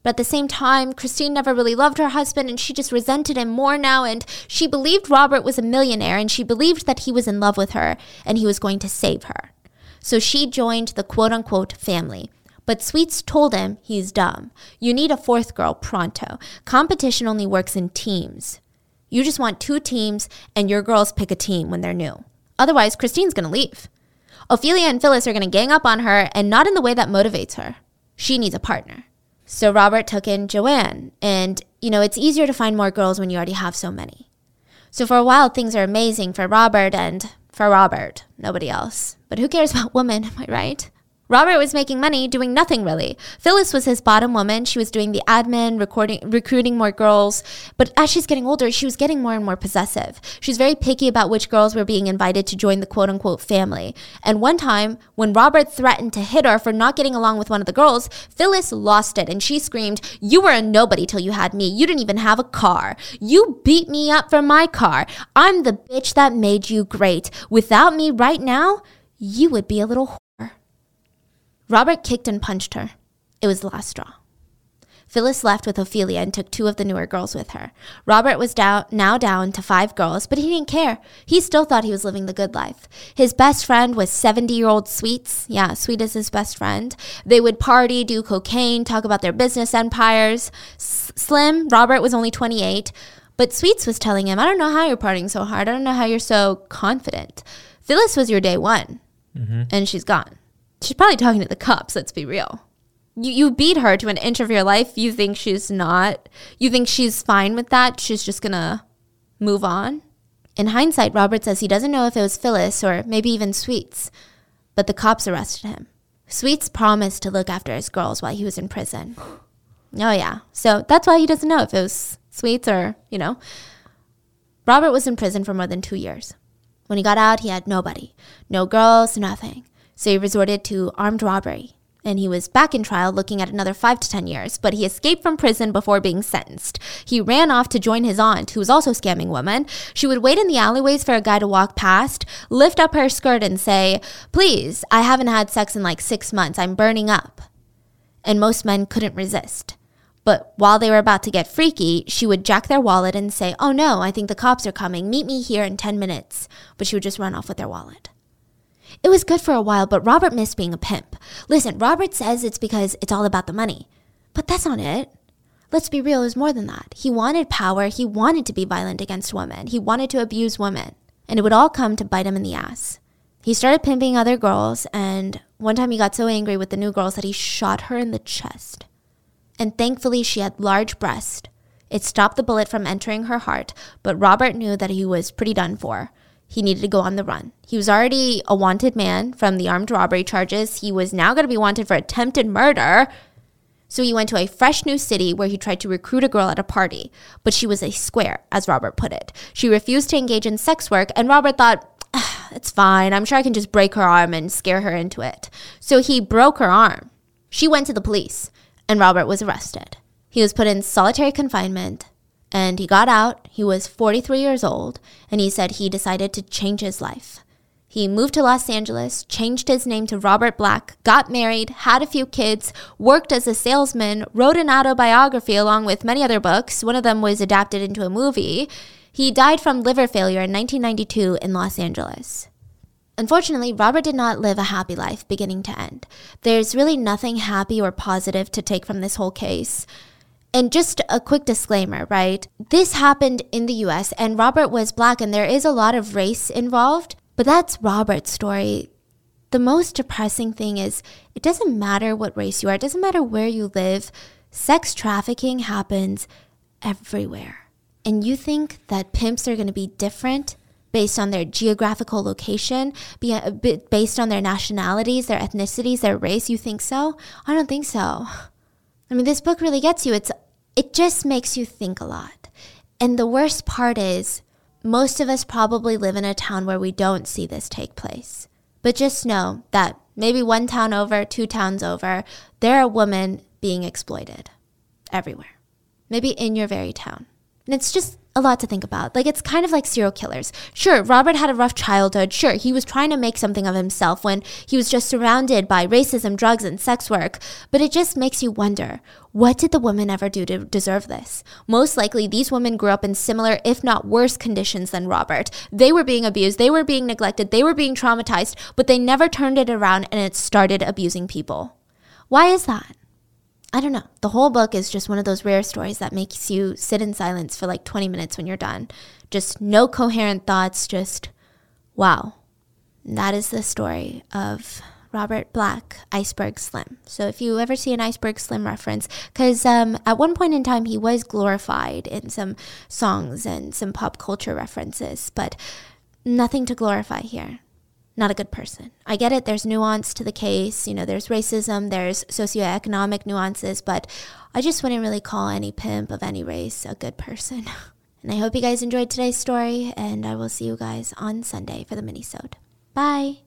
But at the same time, Christine never really loved her husband and she just resented him more now. And she believed Robert was a millionaire and she believed that he was in love with her and he was going to save her. So she joined the quote unquote family. But Sweets told him he's dumb. You need a fourth girl pronto. Competition only works in teams. You just want two teams and your girls pick a team when they're new. Otherwise, Christine's gonna leave. Ophelia and Phyllis are gonna gang up on her and not in the way that motivates her. She needs a partner. So Robert took in Joanne. And, you know, it's easier to find more girls when you already have so many. So for a while, things are amazing for Robert and for Robert, nobody else. But who cares about women, am I right? Robert was making money doing nothing really. Phyllis was his bottom woman. She was doing the admin, recording, recruiting more girls. But as she's getting older, she was getting more and more possessive. She's very picky about which girls were being invited to join the quote unquote family. And one time, when Robert threatened to hit her for not getting along with one of the girls, Phyllis lost it and she screamed, You were a nobody till you had me. You didn't even have a car. You beat me up for my car. I'm the bitch that made you great. Without me right now, you would be a little Robert kicked and punched her. It was the last straw. Phyllis left with Ophelia and took two of the newer girls with her. Robert was down, now down to five girls, but he didn't care. He still thought he was living the good life. His best friend was 70 year old Sweets. Yeah, Sweet is his best friend. They would party, do cocaine, talk about their business empires. S- Slim, Robert was only 28, but Sweets was telling him, I don't know how you're partying so hard. I don't know how you're so confident. Phyllis was your day one, mm-hmm. and she's gone. She's probably talking to the cops, let's be real. You, you beat her to an inch of your life. You think she's not, you think she's fine with that. She's just gonna move on. In hindsight, Robert says he doesn't know if it was Phyllis or maybe even Sweets, but the cops arrested him. Sweets promised to look after his girls while he was in prison. Oh, yeah. So that's why he doesn't know if it was Sweets or, you know. Robert was in prison for more than two years. When he got out, he had nobody no girls, nothing so he resorted to armed robbery. And he was back in trial looking at another five to 10 years, but he escaped from prison before being sentenced. He ran off to join his aunt, who was also scamming women. She would wait in the alleyways for a guy to walk past, lift up her skirt, and say, Please, I haven't had sex in like six months. I'm burning up. And most men couldn't resist. But while they were about to get freaky, she would jack their wallet and say, Oh no, I think the cops are coming. Meet me here in 10 minutes. But she would just run off with their wallet. It was good for a while, but Robert missed being a pimp. Listen, Robert says it's because it's all about the money. But that's not it. Let's be real, was more than that. He wanted power, he wanted to be violent against women, he wanted to abuse women, and it would all come to bite him in the ass. He started pimping other girls, and one time he got so angry with the new girls that he shot her in the chest. And thankfully, she had large breasts. It stopped the bullet from entering her heart, but Robert knew that he was pretty done for he needed to go on the run. He was already a wanted man from the armed robbery charges. He was now going to be wanted for attempted murder. So he went to a fresh new city where he tried to recruit a girl at a party, but she was a square, as Robert put it. She refused to engage in sex work, and Robert thought, ah, it's fine. I'm sure I can just break her arm and scare her into it. So he broke her arm. She went to the police, and Robert was arrested. He was put in solitary confinement and he got out. He was 43 years old, and he said he decided to change his life. He moved to Los Angeles, changed his name to Robert Black, got married, had a few kids, worked as a salesman, wrote an autobiography along with many other books. One of them was adapted into a movie. He died from liver failure in 1992 in Los Angeles. Unfortunately, Robert did not live a happy life beginning to end. There's really nothing happy or positive to take from this whole case. And just a quick disclaimer, right? This happened in the US and Robert was black and there is a lot of race involved, but that's Robert's story. The most depressing thing is it doesn't matter what race you are, it doesn't matter where you live, sex trafficking happens everywhere. And you think that pimps are to be different based on their geographical location, be uh, based on their nationalities, their ethnicities, their race? You think so? I don't think so. I mean, this book really gets you. It's it just makes you think a lot. And the worst part is most of us probably live in a town where we don't see this take place. But just know that maybe one town over, two towns over, there are women being exploited everywhere. Maybe in your very town. And it's just a lot to think about. Like, it's kind of like serial killers. Sure, Robert had a rough childhood. Sure, he was trying to make something of himself when he was just surrounded by racism, drugs, and sex work. But it just makes you wonder what did the woman ever do to deserve this? Most likely, these women grew up in similar, if not worse, conditions than Robert. They were being abused, they were being neglected, they were being traumatized, but they never turned it around and it started abusing people. Why is that? I don't know. The whole book is just one of those rare stories that makes you sit in silence for like 20 minutes when you're done. Just no coherent thoughts, just wow. That is the story of Robert Black, Iceberg Slim. So if you ever see an Iceberg Slim reference, because um, at one point in time he was glorified in some songs and some pop culture references, but nothing to glorify here not a good person. I get it, there's nuance to the case, you know, there's racism, there's socioeconomic nuances, but I just wouldn't really call any pimp of any race a good person. And I hope you guys enjoyed today's story, and I will see you guys on Sunday for the mini-sode. Bye!